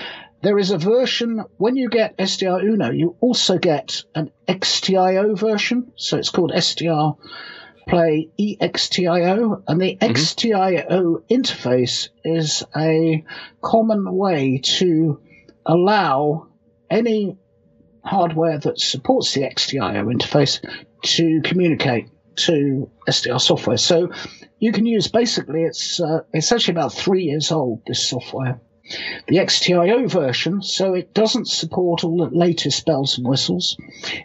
there is a version, when you get SDR Uno, you also get an ExtIO version. So it's called SDR Play EXTIO. And the mm-hmm. ExtIO interface is a common way to allow any hardware that supports the ExtIO interface to communicate to SDR software. So you can use basically it's uh, it's actually about three years old. This software, the ExtIO version, so it doesn't support all the latest bells and whistles.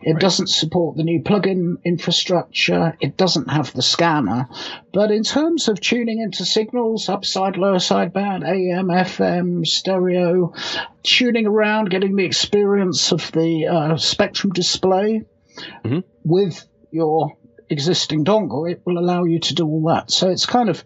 It doesn't support the new plugin infrastructure. It doesn't have the scanner. But in terms of tuning into signals, upside, lower side band, AM, FM, stereo, tuning around, getting the experience of the uh, spectrum display Mhm. with your existing dongle, it will allow you to do all that. So it's kind of,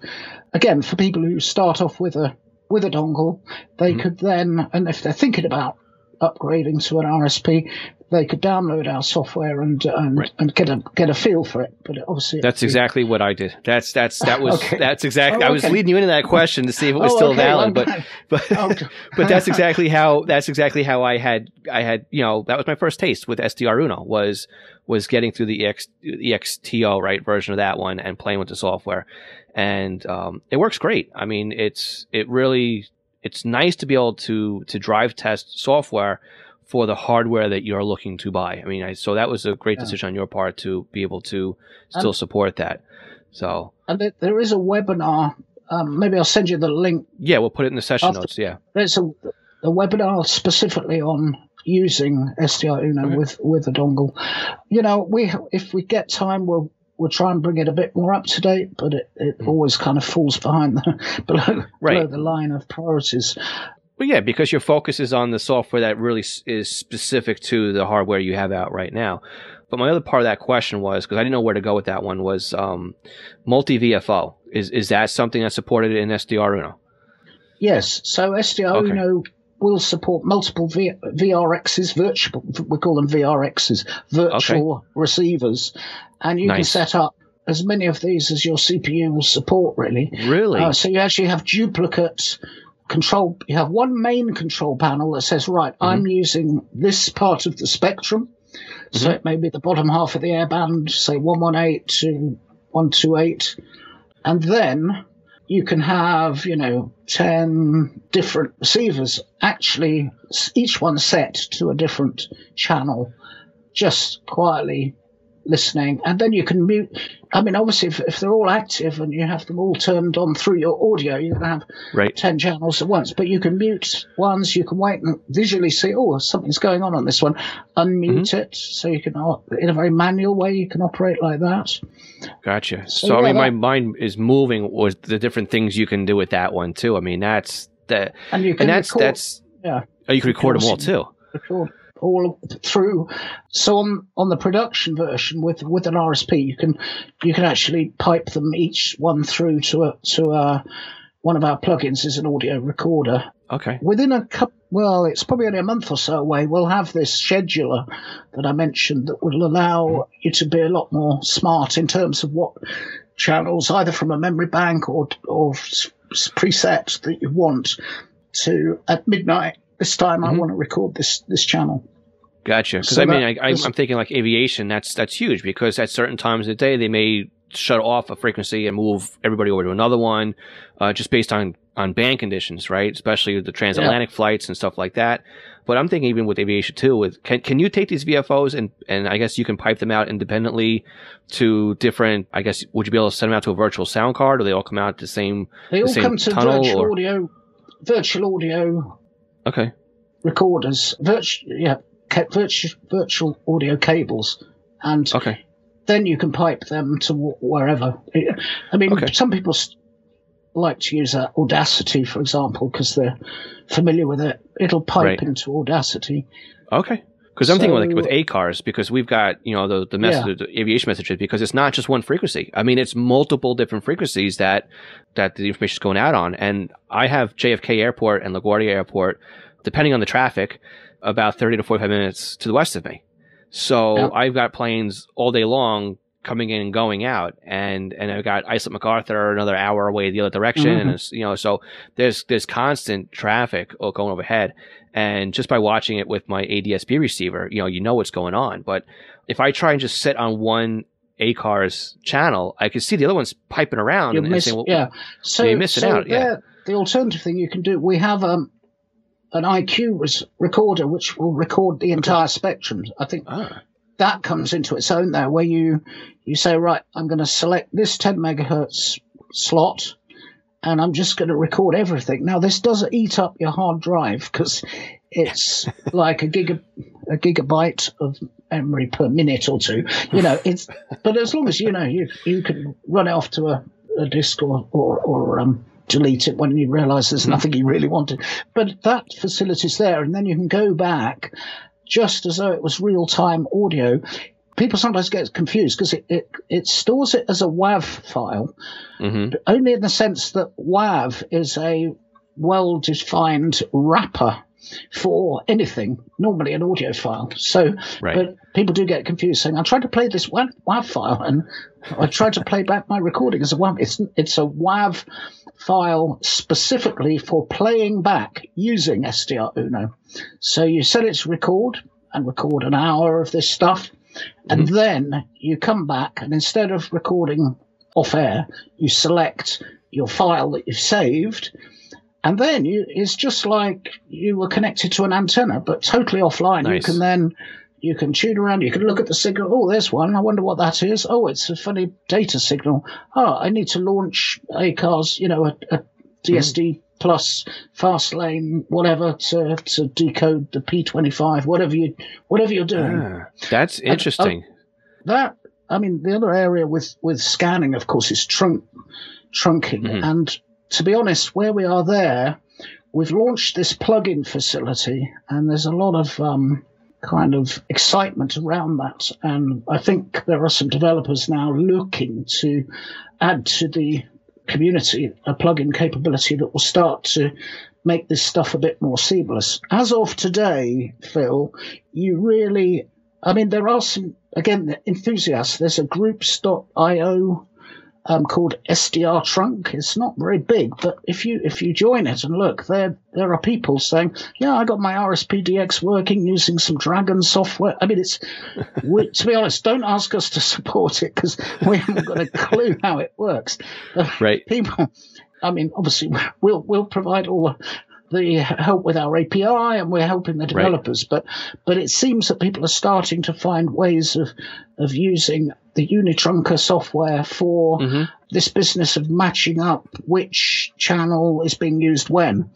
again, for people who start off with a with a dongle, they Mhm. could then, and if they're thinking about upgrading to an RSP, they could download our software and and, Right. and get a get a feel for it. But obviously, That's exactly what I did. That's that's that was Okay. that's exactly. Oh, I was leading you into that question to see if it was Oh, still okay, valid, well, but but Okay. but that's exactly how that's exactly how I had I had you know that was my first taste with SDR Uno was was getting through the EX, EXTO right version of that one and playing with the software, and um, it works great. I mean, it's it really it's nice to be able to to drive test software for the hardware that you're looking to buy. I mean, I, so that was a great Yeah. decision on your part to be able to still Um, support that. So and there, there is a webinar. Um, maybe I'll send you the link. yeah, we'll put it in the session After- notes. Yeah. There's a, a webinar specifically on using SDR Uno Okay. with with a dongle. You know, we if we get time, we'll we'll try and bring it a bit more up to date, but it, it always kind of falls behind the below below Mm-hmm. The line of priorities. Well, yeah, because your focus is on the software that really is specific to the hardware you have out right now. But my other part of that question was because I didn't know where to go with that one was um, multi VFO. Is is that something that's supported in SDR Uno? Yes, so SDR Okay. Uno will support multiple v- VRXs, virtual. We call them VRXs, virtual receivers, and you can set up as many of these as your CPU will support. Really, Really? Uh, so you actually have duplicate control. You have one main control panel that says, right, I'm using this part of the spectrum. So it may be the bottom half of the airband, say 118 to 128. And then you can have, you know, 10 different receivers, actually, each one set to a different channel, just quietly listening. And then you can mute. I mean, obviously, if, if they're all active and you have them all turned on through your audio, you can have right. 10 channels at once, but you can mute ones, you can wait and visually see, oh, something's going on on this one, unmute Mm-hmm. it. So you can, uh, in a very manual way, you can operate like that. Gotcha. So, So, I yeah, mean, my mind is moving with the different things you can do with that one too. I mean, that's that, And you can and that's record, that's yeah, oh, you can record them all too. record all through. So on on the production version with with an RSP, you can you can actually pipe them each one through to a to a one of our plugins is an audio recorder. Okay. Within a couple, well, it's probably only a month or so away. We'll have this scheduler that I mentioned that will allow you to be a lot more smart in terms of what channels, either from a memory bank or or preset that you want to at midnight this time mm-hmm. I want to record this this channel. Gotcha. Because so I mean, I, am thinking like aviation. That's that's huge because at certain times of the day they may shut off a frequency and move everybody over to another one, uh, just based on on band conditions, right? Especially the transatlantic yeah. flights and stuff like that. But I'm thinking even with aviation too. With can can you take these VFOs and and I guess you can pipe them out independently to different. I guess would you be able to send them out to a virtual sound card, or they all come out the same? They all the same come to tunnel, virtual or? audio, virtual audio Okay. recorders, virtual yeah, ca- virtu- virtual audio cables, and Okay. then you can pipe them to wh- wherever. I mean, Okay. some people like to use uh, Audacity, for example, because they're familiar with it. It'll pipe Right. into Audacity. Okay. Because I'm thinking like with So- ACARS because we've got you know the the message the aviation messages because it's not just one frequency. I mean it's multiple different frequencies that that the information is going out on. And I have JFK Airport and LaGuardia Airport, depending on the traffic, about 30 to 45 minutes to the west of me. So Yeah. I've got planes all day long coming in and going out, and and I've got Islip MacArthur another hour away the other direction, and Mhm. it's, you know so there's there's constant traffic uh, going overhead, and just by watching it with my ADSB receiver, you know you know what's going on. But if I try and just sit on one ACARS channel, I can see the other ones piping around You're and, and miss- saying, well, yeah. So, you're missing so out, yeah. there- The alternative thing you can do, we have um, an IQ recorder which will record the entire spectrum. I think ah, that comes into its own there, where you you say, right, I'm going to select this 10 megahertz slot, and I'm just going to record everything. Now, this does eat up your hard drive because it's like a giga a gigabyte of memory per minute or two. You know, it's but as long as you know you you can run it off to a, a disk or or, or um, delete it when you realise there's nothing you really wanted. But that facility's there, and then you can go back just as though it was real time audio. People sometimes get confused because it, it, it stores it as a WAV file, hmm only in the sense that WAV is a well defined wrapper for anything, normally an audio file. So, Right. but people do get confused saying, I tried to play this WAV, WAV file and I tried to play back my recording as a WAV. It's, it's a WAV file specifically for playing back using SDR Uno. So you set it to record and record an hour of this stuff. And mm-hmm. then you come back and instead of recording off air, you select your file that you've saved. And then you, it's just like you were connected to an antenna, but totally offline. You can then you can tune around. You can look at the signal. Oh, there's one. I wonder what that is. Oh, it's a funny data signal. Oh, I need to launch ACARS, you know, a, a DSD plus fast lane, whatever, to to decode the P25, whatever you whatever you're doing Ah, that's interesting. that I mean the other area with with scanning of course is trunk trunking Mhm. and to be honest where we are there we've launched this plug-in facility and there's a lot of um, kind of excitement around that and I think there are some developers now looking to add to the community a plug-in capability that will start to make this stuff a bit more seamless. As of today, Phil, you really I mean, there are some again enthusiasts. There's a groups.io um, called SDR Trunk. It's not very big, but if you if you join it and look, there there are people saying, "Yeah, I got my RSPDX working using some Dragon software." I mean, it's we, to be honest, don't ask us to support it because we haven't got a clue how it works. Right. people, I mean, obviously, we'll we'll provide all the the help with our API and we're helping the developers. But but it seems that people are starting to find ways of of using the Unitrunker software for Mhm. this business of matching up which channel is being used when.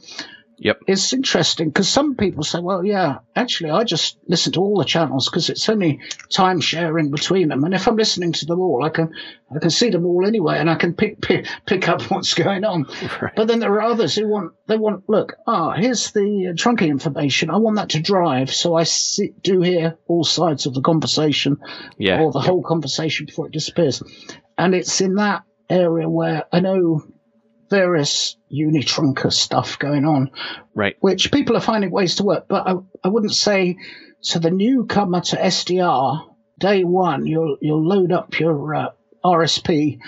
Yep. It's interesting because some people say, well, yeah, actually, I just listen to all the channels because it's only time sharing between them. And if I'm listening to them all, I can I can see them all anyway, and I can pick pick, pick up what's going on. Right. But then there are others who want they want look. Ah, here's the uh, trunking information. I want that to drive, so I see, do hear all sides of the conversation Yeah. or the whole conversation before it disappears. And it's in that area where I know various Unitrunker stuff going on, Right. which people are finding ways to work. But I, I wouldn't say to the newcomer to SDR, day one, you'll, you'll load up your uh, RSP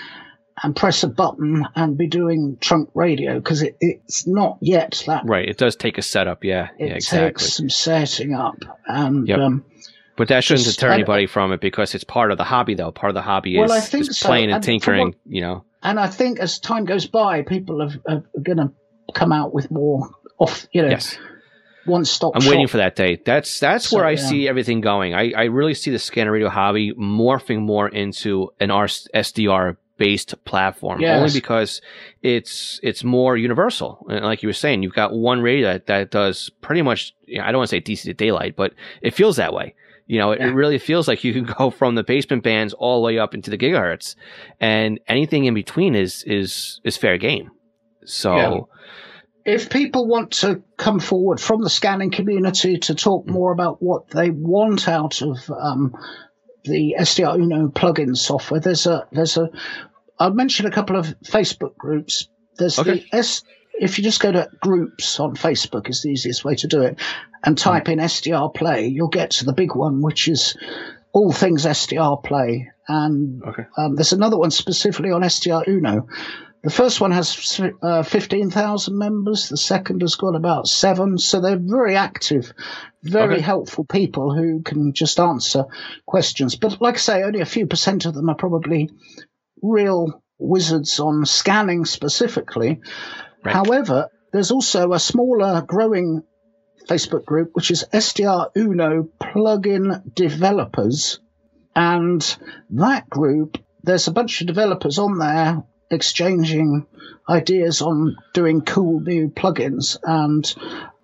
and press a button and be doing trunk radio because it, it's not yet that. Right. It does take a setup. Yeah. It yeah. Exactly. takes some setting up. And Yep. um, But that shouldn't Just- deter anybody from it because it's part of the hobby, though. Part of the hobby is, is so. playing and And tinkering. what- you know. And I think as time goes by, people are, are going to come out with more off, you know, Yes. one stop. I'm waiting for that day. That's that's So, where I yeah. see everything going. I, I really see the scanner radio hobby morphing more into an R- SDR based platform, Yes. only because it's it's more universal. And like you were saying, you've got one radio that, that does pretty much. You know, I don't want to say DC to daylight, but it feels that way. You know, it, Yeah. it really feels like you can go from the basement bands all the way up into the gigahertz, and anything in between is is is fair game. So. Yeah. if people want to come forward from the scanning community to talk Mm. more about what they want out of um, the SDR Uno plugin software, there's a there's a I'll mention a couple of Facebook groups. There's Okay. the S. If you just go to groups on Facebook, is the easiest way to do it, and type in SDR Play, you'll get to the big one, which is all things SDR Play. And Okay. um, there's another one specifically on SDR Uno. The first one has uh, 15,000 members. The second has got about seven. So they're very active, very Okay. helpful people who can just answer questions. But like I say, only a few percent of them are probably real wizards on scanning specifically. Right. However, there's also a smaller growing Facebook group, which is SDR Uno plugin developers. And that group, there's a bunch of developers on there exchanging ideas on doing cool new plugins. And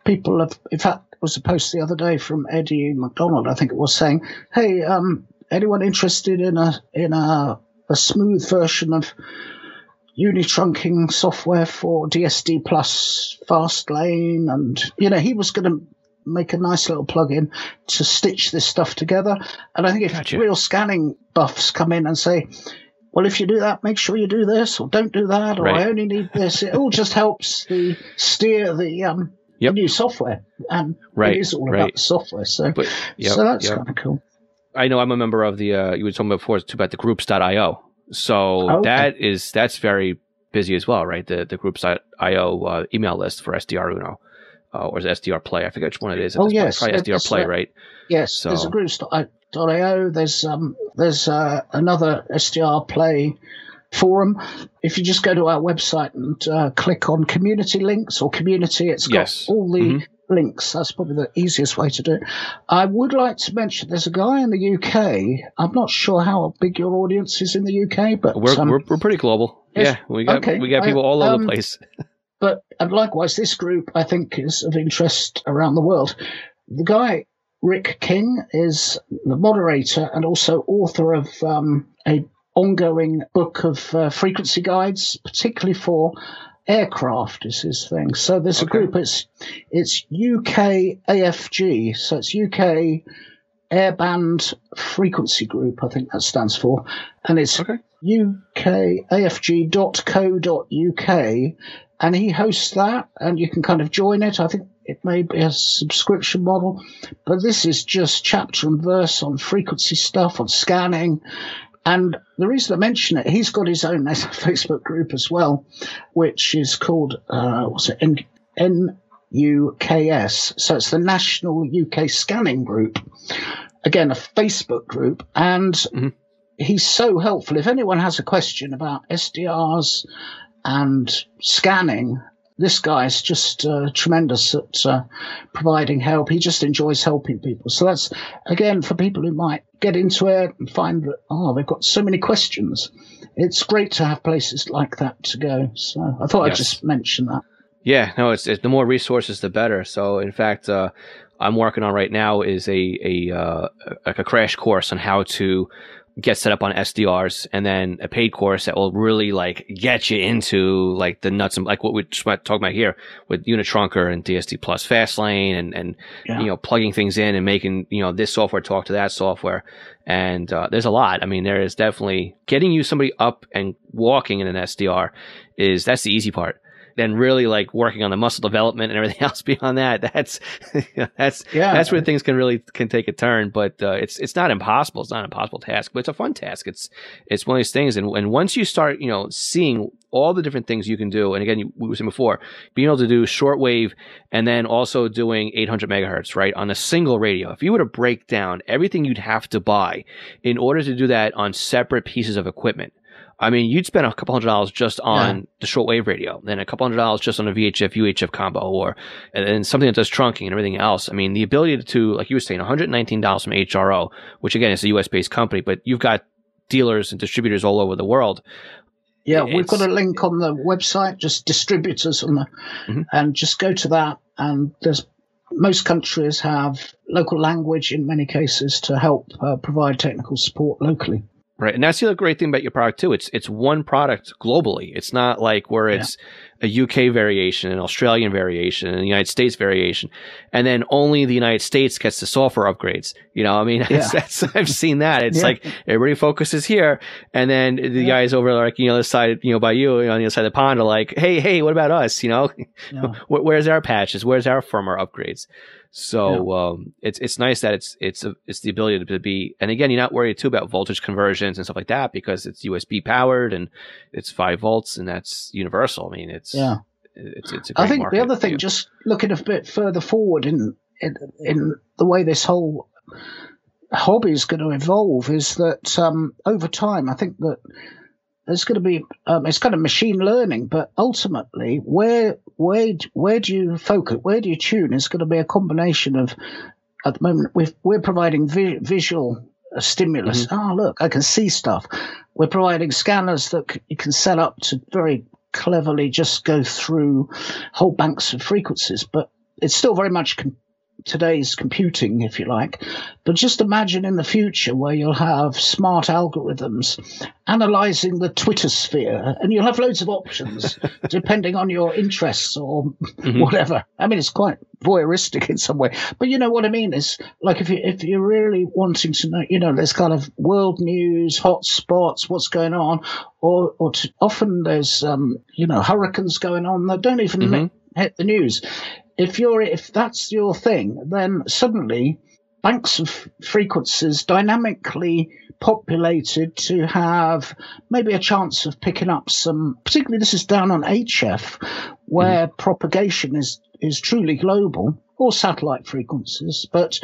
people have, in fact, there was a post the other day from Eddie McDonald, I think it was saying, "Hey, um, anyone interested in a in a, a smooth version of unitrunking software for DSD plus Fastlane?" And you know, he was going to make a nice little plugin to stitch this stuff together. And I think if Gotcha. real scanning buffs come in and say, well, if you do that, make sure you do this, or don't do that, or Right. I only need this. It all just helps the steer the um Yep. the new software, and Right, it is all right. about the software. So, But yep, so that's yep. kind of cool. I know I'm a member of the uh, you were talking about before too about the groups.io. So Okay. that is that's very busy as well, right? The the groups.io uh, email list for SDR Uno. Uh, or is SDR Play? I forget which one it is. Oh, yes, probably SDR it's, Play, uh, right? Yes, there's So- a groups.io. There's um there's uh, another SDR Play forum. If you just go to our website and uh, click on community links or community, it's got Yes. all the Mhm. Links. That's probably the easiest way to do it. I would like to mention there's a guy in the UK. I'm not sure how big your audience is in the UK, but We're, um, we're we're pretty global. yes, Yeah, we got okay. we got I- people all over um, the place. but and likewise, this group I think is of interest around the world. The guy Rick King is the moderator and also author of um, a ongoing book of uh, frequency guides, particularly for aircraft is his thing. So there's a group. It's it's UK AFG. So it's UK Airband Frequency Group. I think that stands for, and it's Okay. ukafg.co.uk and he hosts that and you can kind of join it i think it may be a subscription model but this is just chapter and verse on frequency stuff on scanning and the reason i mention it he's got his own facebook group as well which is called uh, what's it N- nuks so it's the national uk scanning group again a facebook group and Mhm. he's so helpful. If anyone has a question about SDRs and scanning, this guy's just uh, tremendous at uh, providing help. He just enjoys helping people. So that's again for people who might get into it and find that oh they've got so many questions. It's great to have places like that to go. So I thought Yes. I'd just mention that. Yeah, no, it's, it's the more resources, the better. So, in fact, uh, I'm working on right now is a a uh, like a crash course on how to get set up on SDRs, and then a paid course that will really like get you into like the nuts and like what we're talking about here with Unitrunker and DSD Plus Fastlane, and and yeah. you know plugging things in and making you know this software talk to that software. And uh, there's a lot. I mean, there is definitely getting you somebody up and walking in an SDR is that's the easy part then really like working on the muscle development and everything else beyond that, that's that's yeah. that's where things can really can take a turn. But uh, it's it's not impossible. It's not an impossible task, but it's a fun task. It's it's one of these things. And, and once you start, you know, seeing all the different things you can do, and again, you, we were saying before, being able to do shortwave and then also doing 800 megahertz, right, on a single radio. If you were to break down everything you'd have to buy in order to do that on separate pieces of equipment I mean, you'd spend a couple hundred dollars just on yeah. the shortwave radio, then a couple hundred dollars just on a VHF UHF combo, or and then something that does trunking and everything else. I mean, the ability to, like you were saying, one hundred nineteen dollars from HRO, which again is a US based company, but you've got dealers and distributors all over the world. Yeah, it's, we've got a link on the website, just distributors on the, mm-hmm. and just go to that, and there's most countries have local language in many cases to help uh, provide technical support locally. Right. And that's the other great thing about your product too. It's it's one product globally. It's not like where it's yeah. a UK variation, an Australian variation, and a United States variation. And then only the United States gets the software upgrades. You know, I mean, yeah. that's, that's, I've seen that. It's yeah. like everybody focuses here. And then the guys over like, you know, the side, you know, by you on the other side of the pond are like, Hey, hey, what about us? You know, where's our patches? Where's our firmware upgrades? So yeah. um, it's it's nice that it's it's a, it's the ability to be, and again, you're not worried too about voltage conversions and stuff like that because it's USB powered and it's five volts and that's universal. I mean, it's yeah. It's, it's I think the other thing, just looking a bit further forward in, in in the way this whole hobby is going to evolve, is that um, over time, I think that there's going to be um, it's kind of machine learning, but ultimately, where where where do you focus? Where do you tune? It's going to be a combination of. At the moment, we're we're providing vi- visual stimulus. Mm-hmm. Oh, look, I can see stuff. We're providing scanners that you can set up to very cleverly just go through whole banks of frequencies, but it's still very much con- today's computing, if you like. But just imagine in the future where you'll have smart algorithms analyzing the Twitter sphere, and you'll have loads of options depending on your interests or mm-hmm. whatever. I mean, it's quite voyeuristic in some way, but you know what I mean is like if you if you're really wanting to know, you know, there's kind of world news, hot spots, what's going on, or or to, often there's um, you know hurricanes going on that don't even. Mm-hmm. Hit the news if you're if that's your thing, then suddenly banks of frequencies dynamically populated to have maybe a chance of picking up some particularly this is down on HF where mm. propagation is is truly global or satellite frequencies but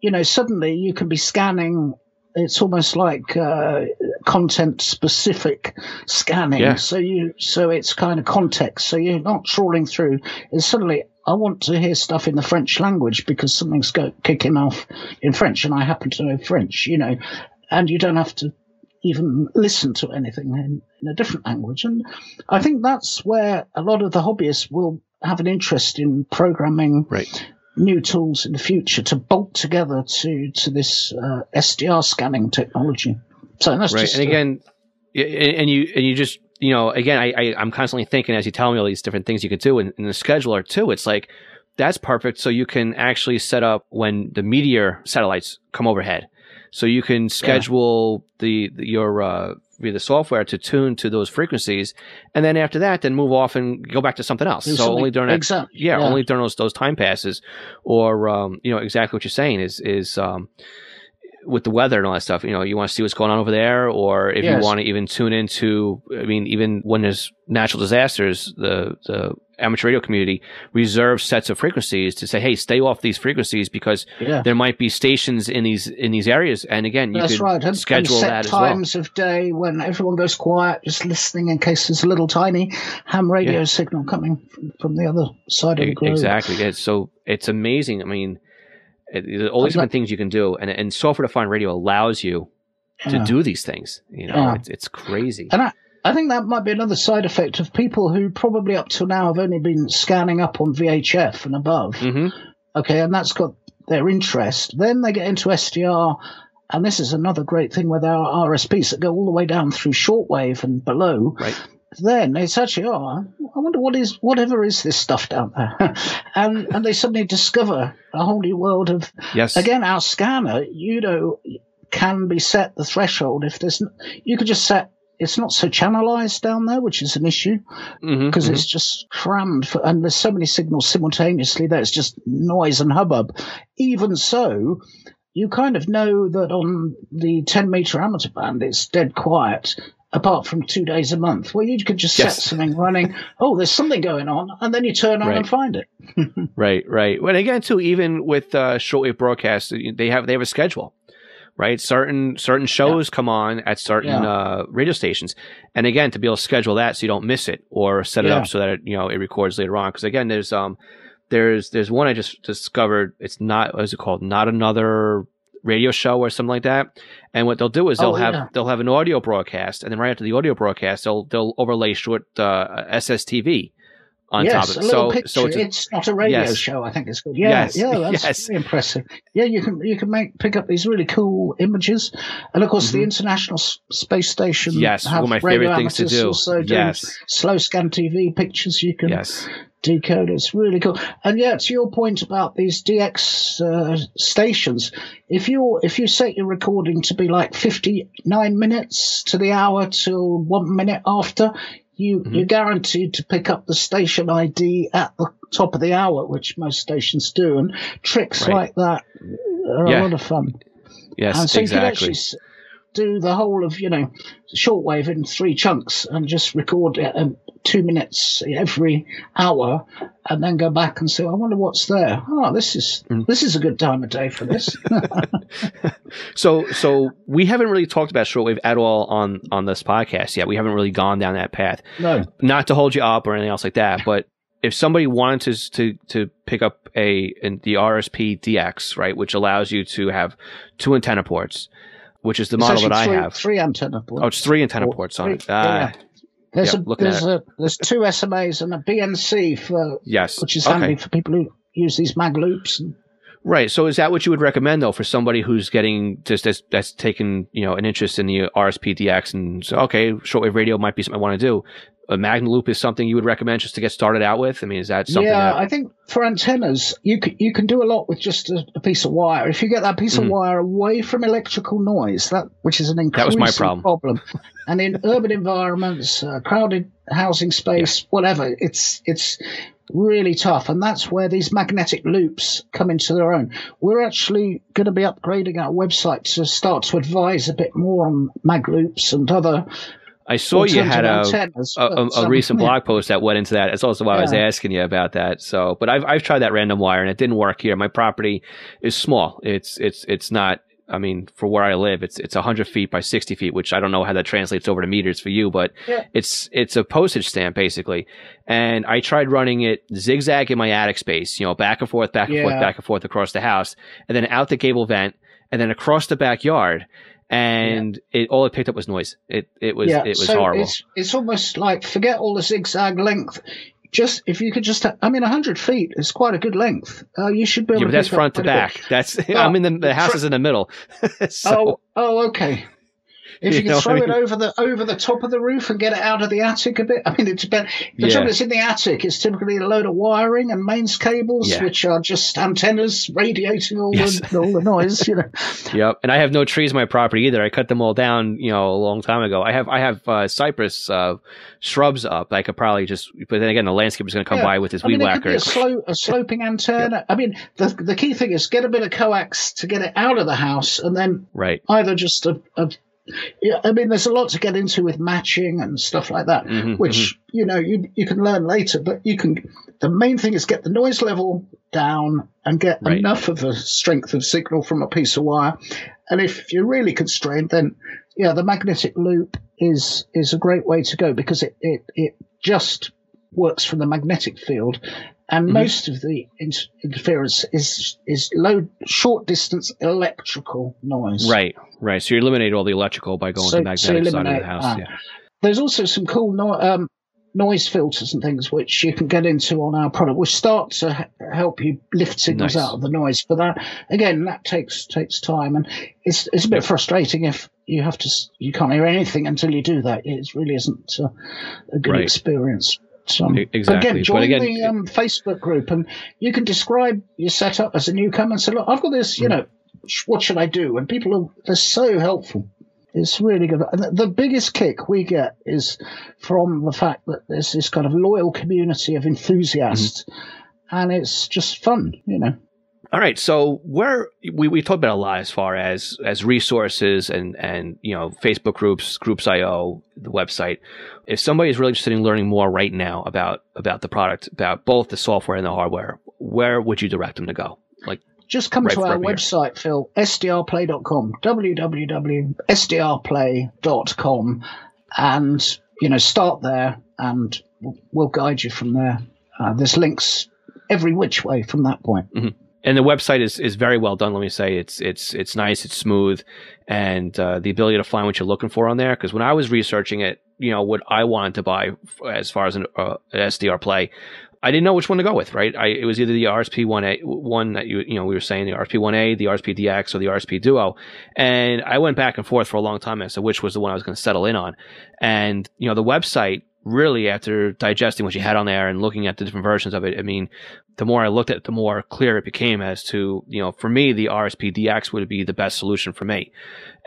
you know suddenly you can be scanning it's almost like uh, content specific scanning yeah. so you so it's kind of context so you're not trawling through it's suddenly I want to hear stuff in the French language because something's go- kicking off in French, and I happen to know French, you know, and you don't have to even listen to anything in, in a different language. And I think that's where a lot of the hobbyists will have an interest in programming right. new tools in the future to bolt together to to this uh, SDR scanning technology. So that's right. Just, and again, uh, and you and you just you know, again, I, I am constantly thinking as you tell me all these different things you could do in, in the scheduler too. It's like that's perfect. So you can actually set up when the meteor satellites come overhead. So you can schedule yeah. the, your uh, via the software to tune to those frequencies, and then after that, then move off and go back to something else. so only during that, exactly. yeah, yeah, only during those those time passes, or um, you know exactly what you're saying is is um, with the weather and all that stuff, you know, you want to see what's going on over there, or if yes. you want to even tune into, I mean, even when there's natural disasters, the the amateur radio community reserves sets of frequencies to say, hey, stay off these frequencies because yeah. there might be stations in these in these areas. And again, you That's could right. and, schedule and set that times well. of day when everyone goes quiet, just listening in case there's a little tiny ham radio yeah. signal coming from, from, the other side of the globe. Exactly. So it's amazing. I mean it, all these different things you can do, and and software defined radio allows you to yeah. do these things. You know, yeah. it's, it's crazy. And I I think that might be another side effect of people who probably up till now have only been scanning up on VHF and above. hmm Okay, and that's got their interest. Then they get into SDR, and this is another great thing with our RSPs that go all the way down through shortwave and below. Right. Then it's actually, oh, I wonder what is whatever is this stuff down there, and and they suddenly discover a whole new world of Yes. again our scanner. You know, can be set the threshold if there's you could just set. It's not so channelized down there, which is an issue because mhm. it's just crammed for, and there's so many signals simultaneously that it's just noise and hubbub. Even so, you kind of know that on the 10 meter amateur band, it's dead quiet. Apart from two days a month, where you could just Yes. set something running. Oh, there's something going on, and then you turn on Right. and find it. Right, right. Well, again, too, even with uh, shortwave broadcasts, they have they have a schedule, right? Certain certain shows come on at certain Yeah. uh, radio stations, and again, to be able to schedule that so you don't miss it, or set it Yeah. up so that it, you know it records later on. Because again, there's um there's there's one I just discovered. It's not what is it called? Not another radio show or something like that. And what they'll do is they'll Oh, have yeah. they'll have an audio broadcast, and then right after the audio broadcast, they'll they'll overlay short uh, SSTV on yes, top a of it. little So picture. so it's it's, not a radio Yes. show. I think it's called. Yeah, Yes, yeah, that's yes. very impressive. Yeah, you can you can make pick up these really cool images, and of course the Mhm. International S- Space Station. Yes, one of my favorite things to do. Also Yes. slow scan TV pictures you can yes. Decode. It's really cool. And yeah, to your point about these DX uh, stations, if you if you set your recording to be like fifty nine minutes to the hour till one minute after, you Mhm. you're guaranteed to pick up the station ID at the top of the hour, which most stations do. And tricks Right. like that are Yeah. a lot of fun. Yes, and so you could exactly. actually do the whole of you know shortwave in three chunks and just record it um, two minutes every hour, and then go back and say, I wonder what's there. Oh, this is Mm. this is a good time of day for this. So, so we haven't really talked about shortwave at all on on this podcast yet. We haven't really gone down that path. no, Not to hold you up or anything else like that, but if somebody wanted to to, to pick up a in the RSP DX, right, which allows you to have two antenna ports, which is the It's model that I three, have. Three antenna ports. Oh, it's three antenna ports on it. Ah, yeah. There's yeah, a there's at a there's two SMAs and a BNC for yes. which is okay. handy for people who use these mag loops. And, Right. So is that what you would recommend though for somebody who's getting just that's, that's taken, you know, an interest in the RSPDX and so, okay, shortwave radio might be something I want to do. A magnet loop is something you would recommend just to get started out with. I mean, is that something yeah, that, I think for antennas, you can, you can do a lot with just a, a piece of wire. If you get that piece Mhm. of wire away from electrical noise, that which is an increasing That was my problem. and in urban environments, uh, crowded housing space, whatever, it's it's really tough. And that's where these magnetic loops come into their own. We're actually going to be upgrading our website to start to advise a bit more on mag loops and other I saw you had a, antennas, a, a, a um, recent yeah. blog post that went into that. That's also why I was asking you about that. So, but I've, I've tried that random wire and it didn't work here. My property is small. It's, it's, it's not, I mean, for where I live, it's, it's hundred feet by 60 feet, which I don't know how that translates over to meters for you, but Yeah. it's, it's a postage stamp basically. And I tried running it zigzag in my attic space, you know, back and forth, back and forth, back and forth across the house and then out the gable vent and then across the backyard. And it all it picked up was noise. It it was it was so horrible. It's, it's almost like forget all the zigzag length. Just if you could just, I mean, hundred feet is quite a good length. Uh, you should be able Yeah, to. but that's front to quite a bit. back. That's Oh, I'm in the the house is in the middle. so, Oh, oh, okay. If You you, can what I throw mean? it over the over the top of the roof and get it out of the attic a bit, I mean, it's better. The Yeah. trouble is in the attic, it's typically a load of wiring and mains cables, Yeah. which are just antennas radiating all Yes. the all the noise. You know, yep. And I have no trees on my property either. I cut them all down, you know, a long time ago. I have I have uh, cypress uh, shrubs up. I could probably just, but then again, the landscaper's going to come Yeah. by with his I weed mean, whacker. a, slow, a sloping antenna. I mean, the the key thing is get a bit of coax to get it out of the house, and then right. either just a, a yeah, I mean, there's a lot to get into with matching and stuff like that, Mhm, which you know you you can learn later. But you can. The main thing is get the noise level down and get Right. enough of a strength of signal from a piece of wire. And if you're really constrained, then yeah, the magnetic loop is is a great way to go because it it, it just works from the magnetic field. And Mhm. most of the in- interference is is low, short distance electrical noise. Right. Right. So you eliminate all the electrical by going So- to the so magnetic side of the house. yeah. There's also some cool no- um, noise filters and things which you can get into on our product, which start to help you lift signals Nice. out of the noise. But that again, that takes takes time, and it's it's a bit frustrating if you have to you can't hear anything until you do that. It really isn't uh, a good Right. experience. So, exactly. Again, join again- the um, Facebook group, and you can describe your setup as a newcomer and say, "Look, I've got this. You know, sh- what should I do?" And people are they're so helpful. It's really good. And the- biggest kick we get is from the fact that there's this kind of loyal community of enthusiasts, Mm-hmm. and it's just fun, you know. All right, so where we we talked about a lot as far as as resources and and you know Facebook groups, groups IO, the website. If somebody is really interested in learning more right now about about the product, about both the software and the hardware, where would you direct them to go? Like, Just come Right to our here. website, Phil, sdrplay.com, www.sdrplay.com, and, you know, start there and we'll- guide you from there. Uh, there's links every which way from that point. and the website is is very well done. Let me say it's it's it's nice, it's smooth, and uh, the ability to find what you're looking for on there. Because when I was researching it, you know what I wanted to buy as far as an, uh, an SDR play. I didn't know which one to go with, right? I, it was either the RSP one A one that you you know we were saying the RSP one A, the RSP DX, or the RSP Duo, and I went back and forth for a long time as to which was the one I was going to settle in on. And you know the website really after digesting what you had on there and looking at the different versions of it, I mean, the more I looked at it, the more clear it became as to, you know, for me, the RSP DX would be the best solution for me.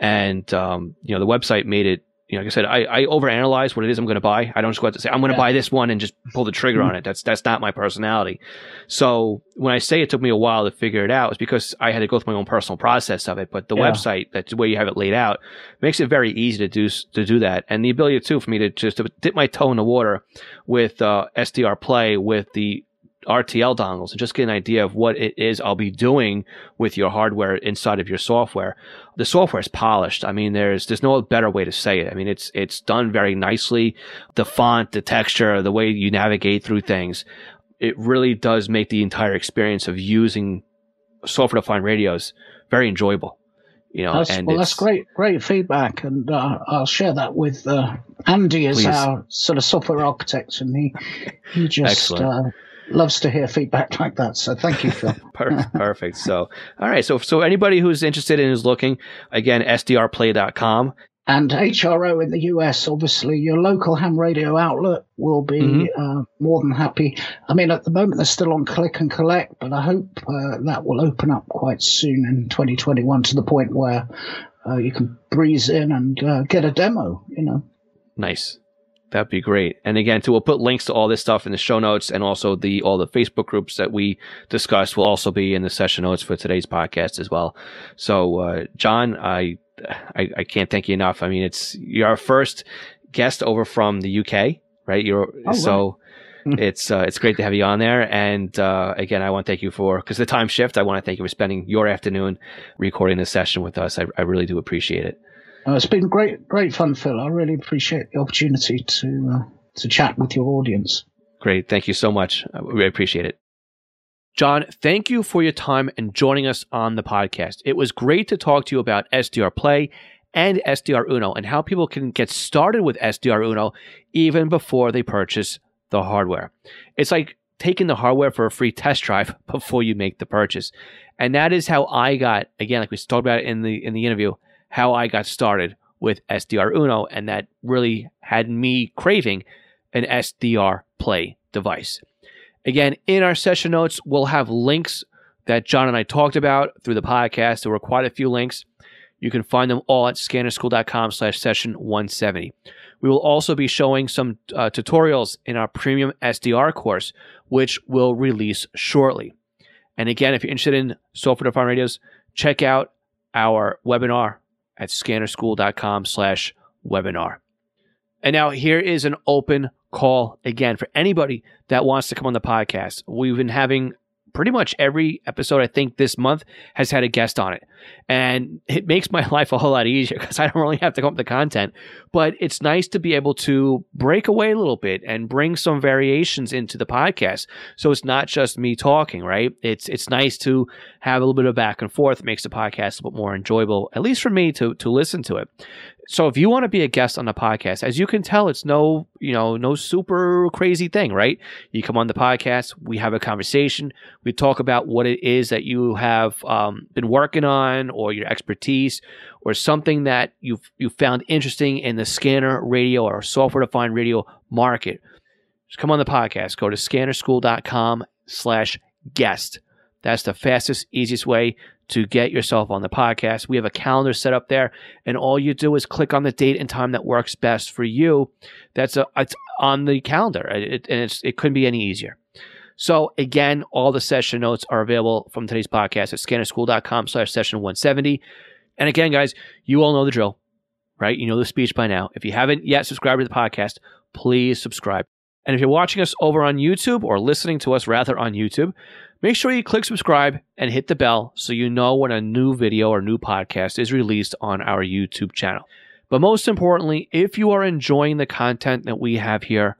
And, um, you know, the website made it, you know, like I said, I, I overanalyze what it is I'm going to buy. I don't just go out to say, I'm going to Yeah. buy this one and just pull the trigger on it. That's, that's not my personality. So when I say it took me a while to figure it out, it's because I had to go through my own personal process of it. But the Yeah. website, that's the way you have it laid out, makes it very easy to do, to do that. And the ability too, for me to just to dip my toe in the water with, uh, SDR play with the RTL dongles and just get an idea of what it is I'll be doing with your hardware inside of your software. The software is polished. I mean, there's there's no better way to say it. I mean, it's it's done very nicely. The font, the texture, the way you navigate through things, it really does make the entire experience of using software defined radios very enjoyable. You know, That's, well, that's great, great feedback, and uh, I'll share that with uh, Andy as Please. our sort of software architect, and he he just loves to hear feedback like that. So thank you, Phil. Perfect. Perfect. So, all right. So, so anybody who's interested and is looking, again, sdrplay.com. And HRO in the US, obviously, your local ham radio outlet will be Mhm. uh, more than happy. I mean, at the moment, they're still on click and collect, but I hope uh, that will open up quite soon in 2021 to the point where uh, you can breeze in and uh, get a demo, you know. Nice. That'd be great. And again, too, we'll put links to all this stuff in the show notes, and also the all the Facebook groups that we discussed will also be in the session notes for today's podcast as well. So, uh, John, I, I I can't thank you enough. I mean, it's you're our first guest over from the UK, right? You're Oh, so. right. It's uh, it's great to have you on there, and uh, again, I want to thank you for because the time shift. I want to thank you for spending your afternoon recording this session with us. I, I really do appreciate it. Uh, it's been great, great fun, Phil. I really appreciate the opportunity to uh, to chat with your audience. Great. Thank you so much. I really appreciate it. John, thank you for your time and joining us on the podcast. It was great to talk to you about SDR Play and SDR Uno and how people can get started with SDR Uno even before they purchase the hardware. It's like taking the hardware for a free test drive before you make the purchase. And that is how I got, again, like we talked about in the in the interview, how I got started with SDR Uno, and that really had me craving an SDR Play device. Again, in our session notes, we'll have links that John and I talked about through the podcast. There were quite a few links. You can find them all at scannerschool.com slash session 170. We will also be showing some uh, tutorials in our premium SDR course, which will release shortly. And again, if you're interested in software defined radios, check out our webinar at scannerschool.com slash webinar. And now here is an open call again for anybody that wants to come on the podcast. We've been having pretty much every episode, I think, this month has had a guest on it. And it makes my life a whole lot easier because I don't really have to come up with the content. But it's nice to be able to break away a little bit and bring some variations into the podcast. So it's not just me talking, right? It's it's nice to have a little bit of back and forth. It makes the podcast a little bit more enjoyable, at least for me to to listen to it. So if you want to be a guest on the podcast, as you can tell, it's no, you know, no super crazy thing, right? You come on the podcast, we have a conversation, we talk about what it is that you have um, been working on, or your expertise, or something that you've you found interesting in the scanner radio or software defined radio market. Just come on the podcast. Go to scannerschool.com slash guest. That's the fastest, easiest way to get yourself on the podcast. We have a calendar set up there, and all you do is click on the date and time that works best for you. That's a, it's on the calendar, it, and it's, it couldn't be any easier. So again, all the session notes are available from today's podcast at scannerschool.com slash session 170. And again, guys, you all know the drill, right? You know the speech by now. If you haven't yet subscribed to the podcast, please subscribe. And if you're watching us over on YouTube or listening to us rather on YouTube, make sure you click subscribe and hit the bell so you know when a new video or new podcast is released on our YouTube channel. But most importantly, if you are enjoying the content that we have here,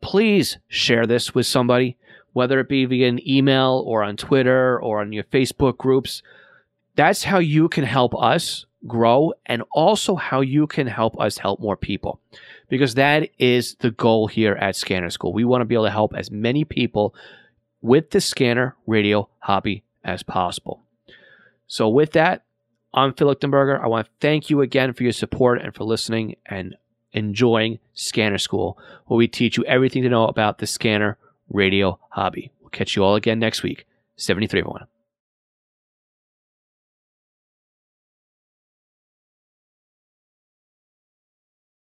please share this with somebody, whether it be via an email or on Twitter or on your Facebook groups. That's how you can help us grow and also how you can help us help more people because that is the goal here at Scanner School. We want to be able to help as many people with the scanner radio hobby as possible. So, with that, I'm Phil Lichtenberger. I want to thank you again for your support and for listening and enjoying Scanner School, where we teach you everything to know about the scanner radio hobby. We'll catch you all again next week. 73, everyone.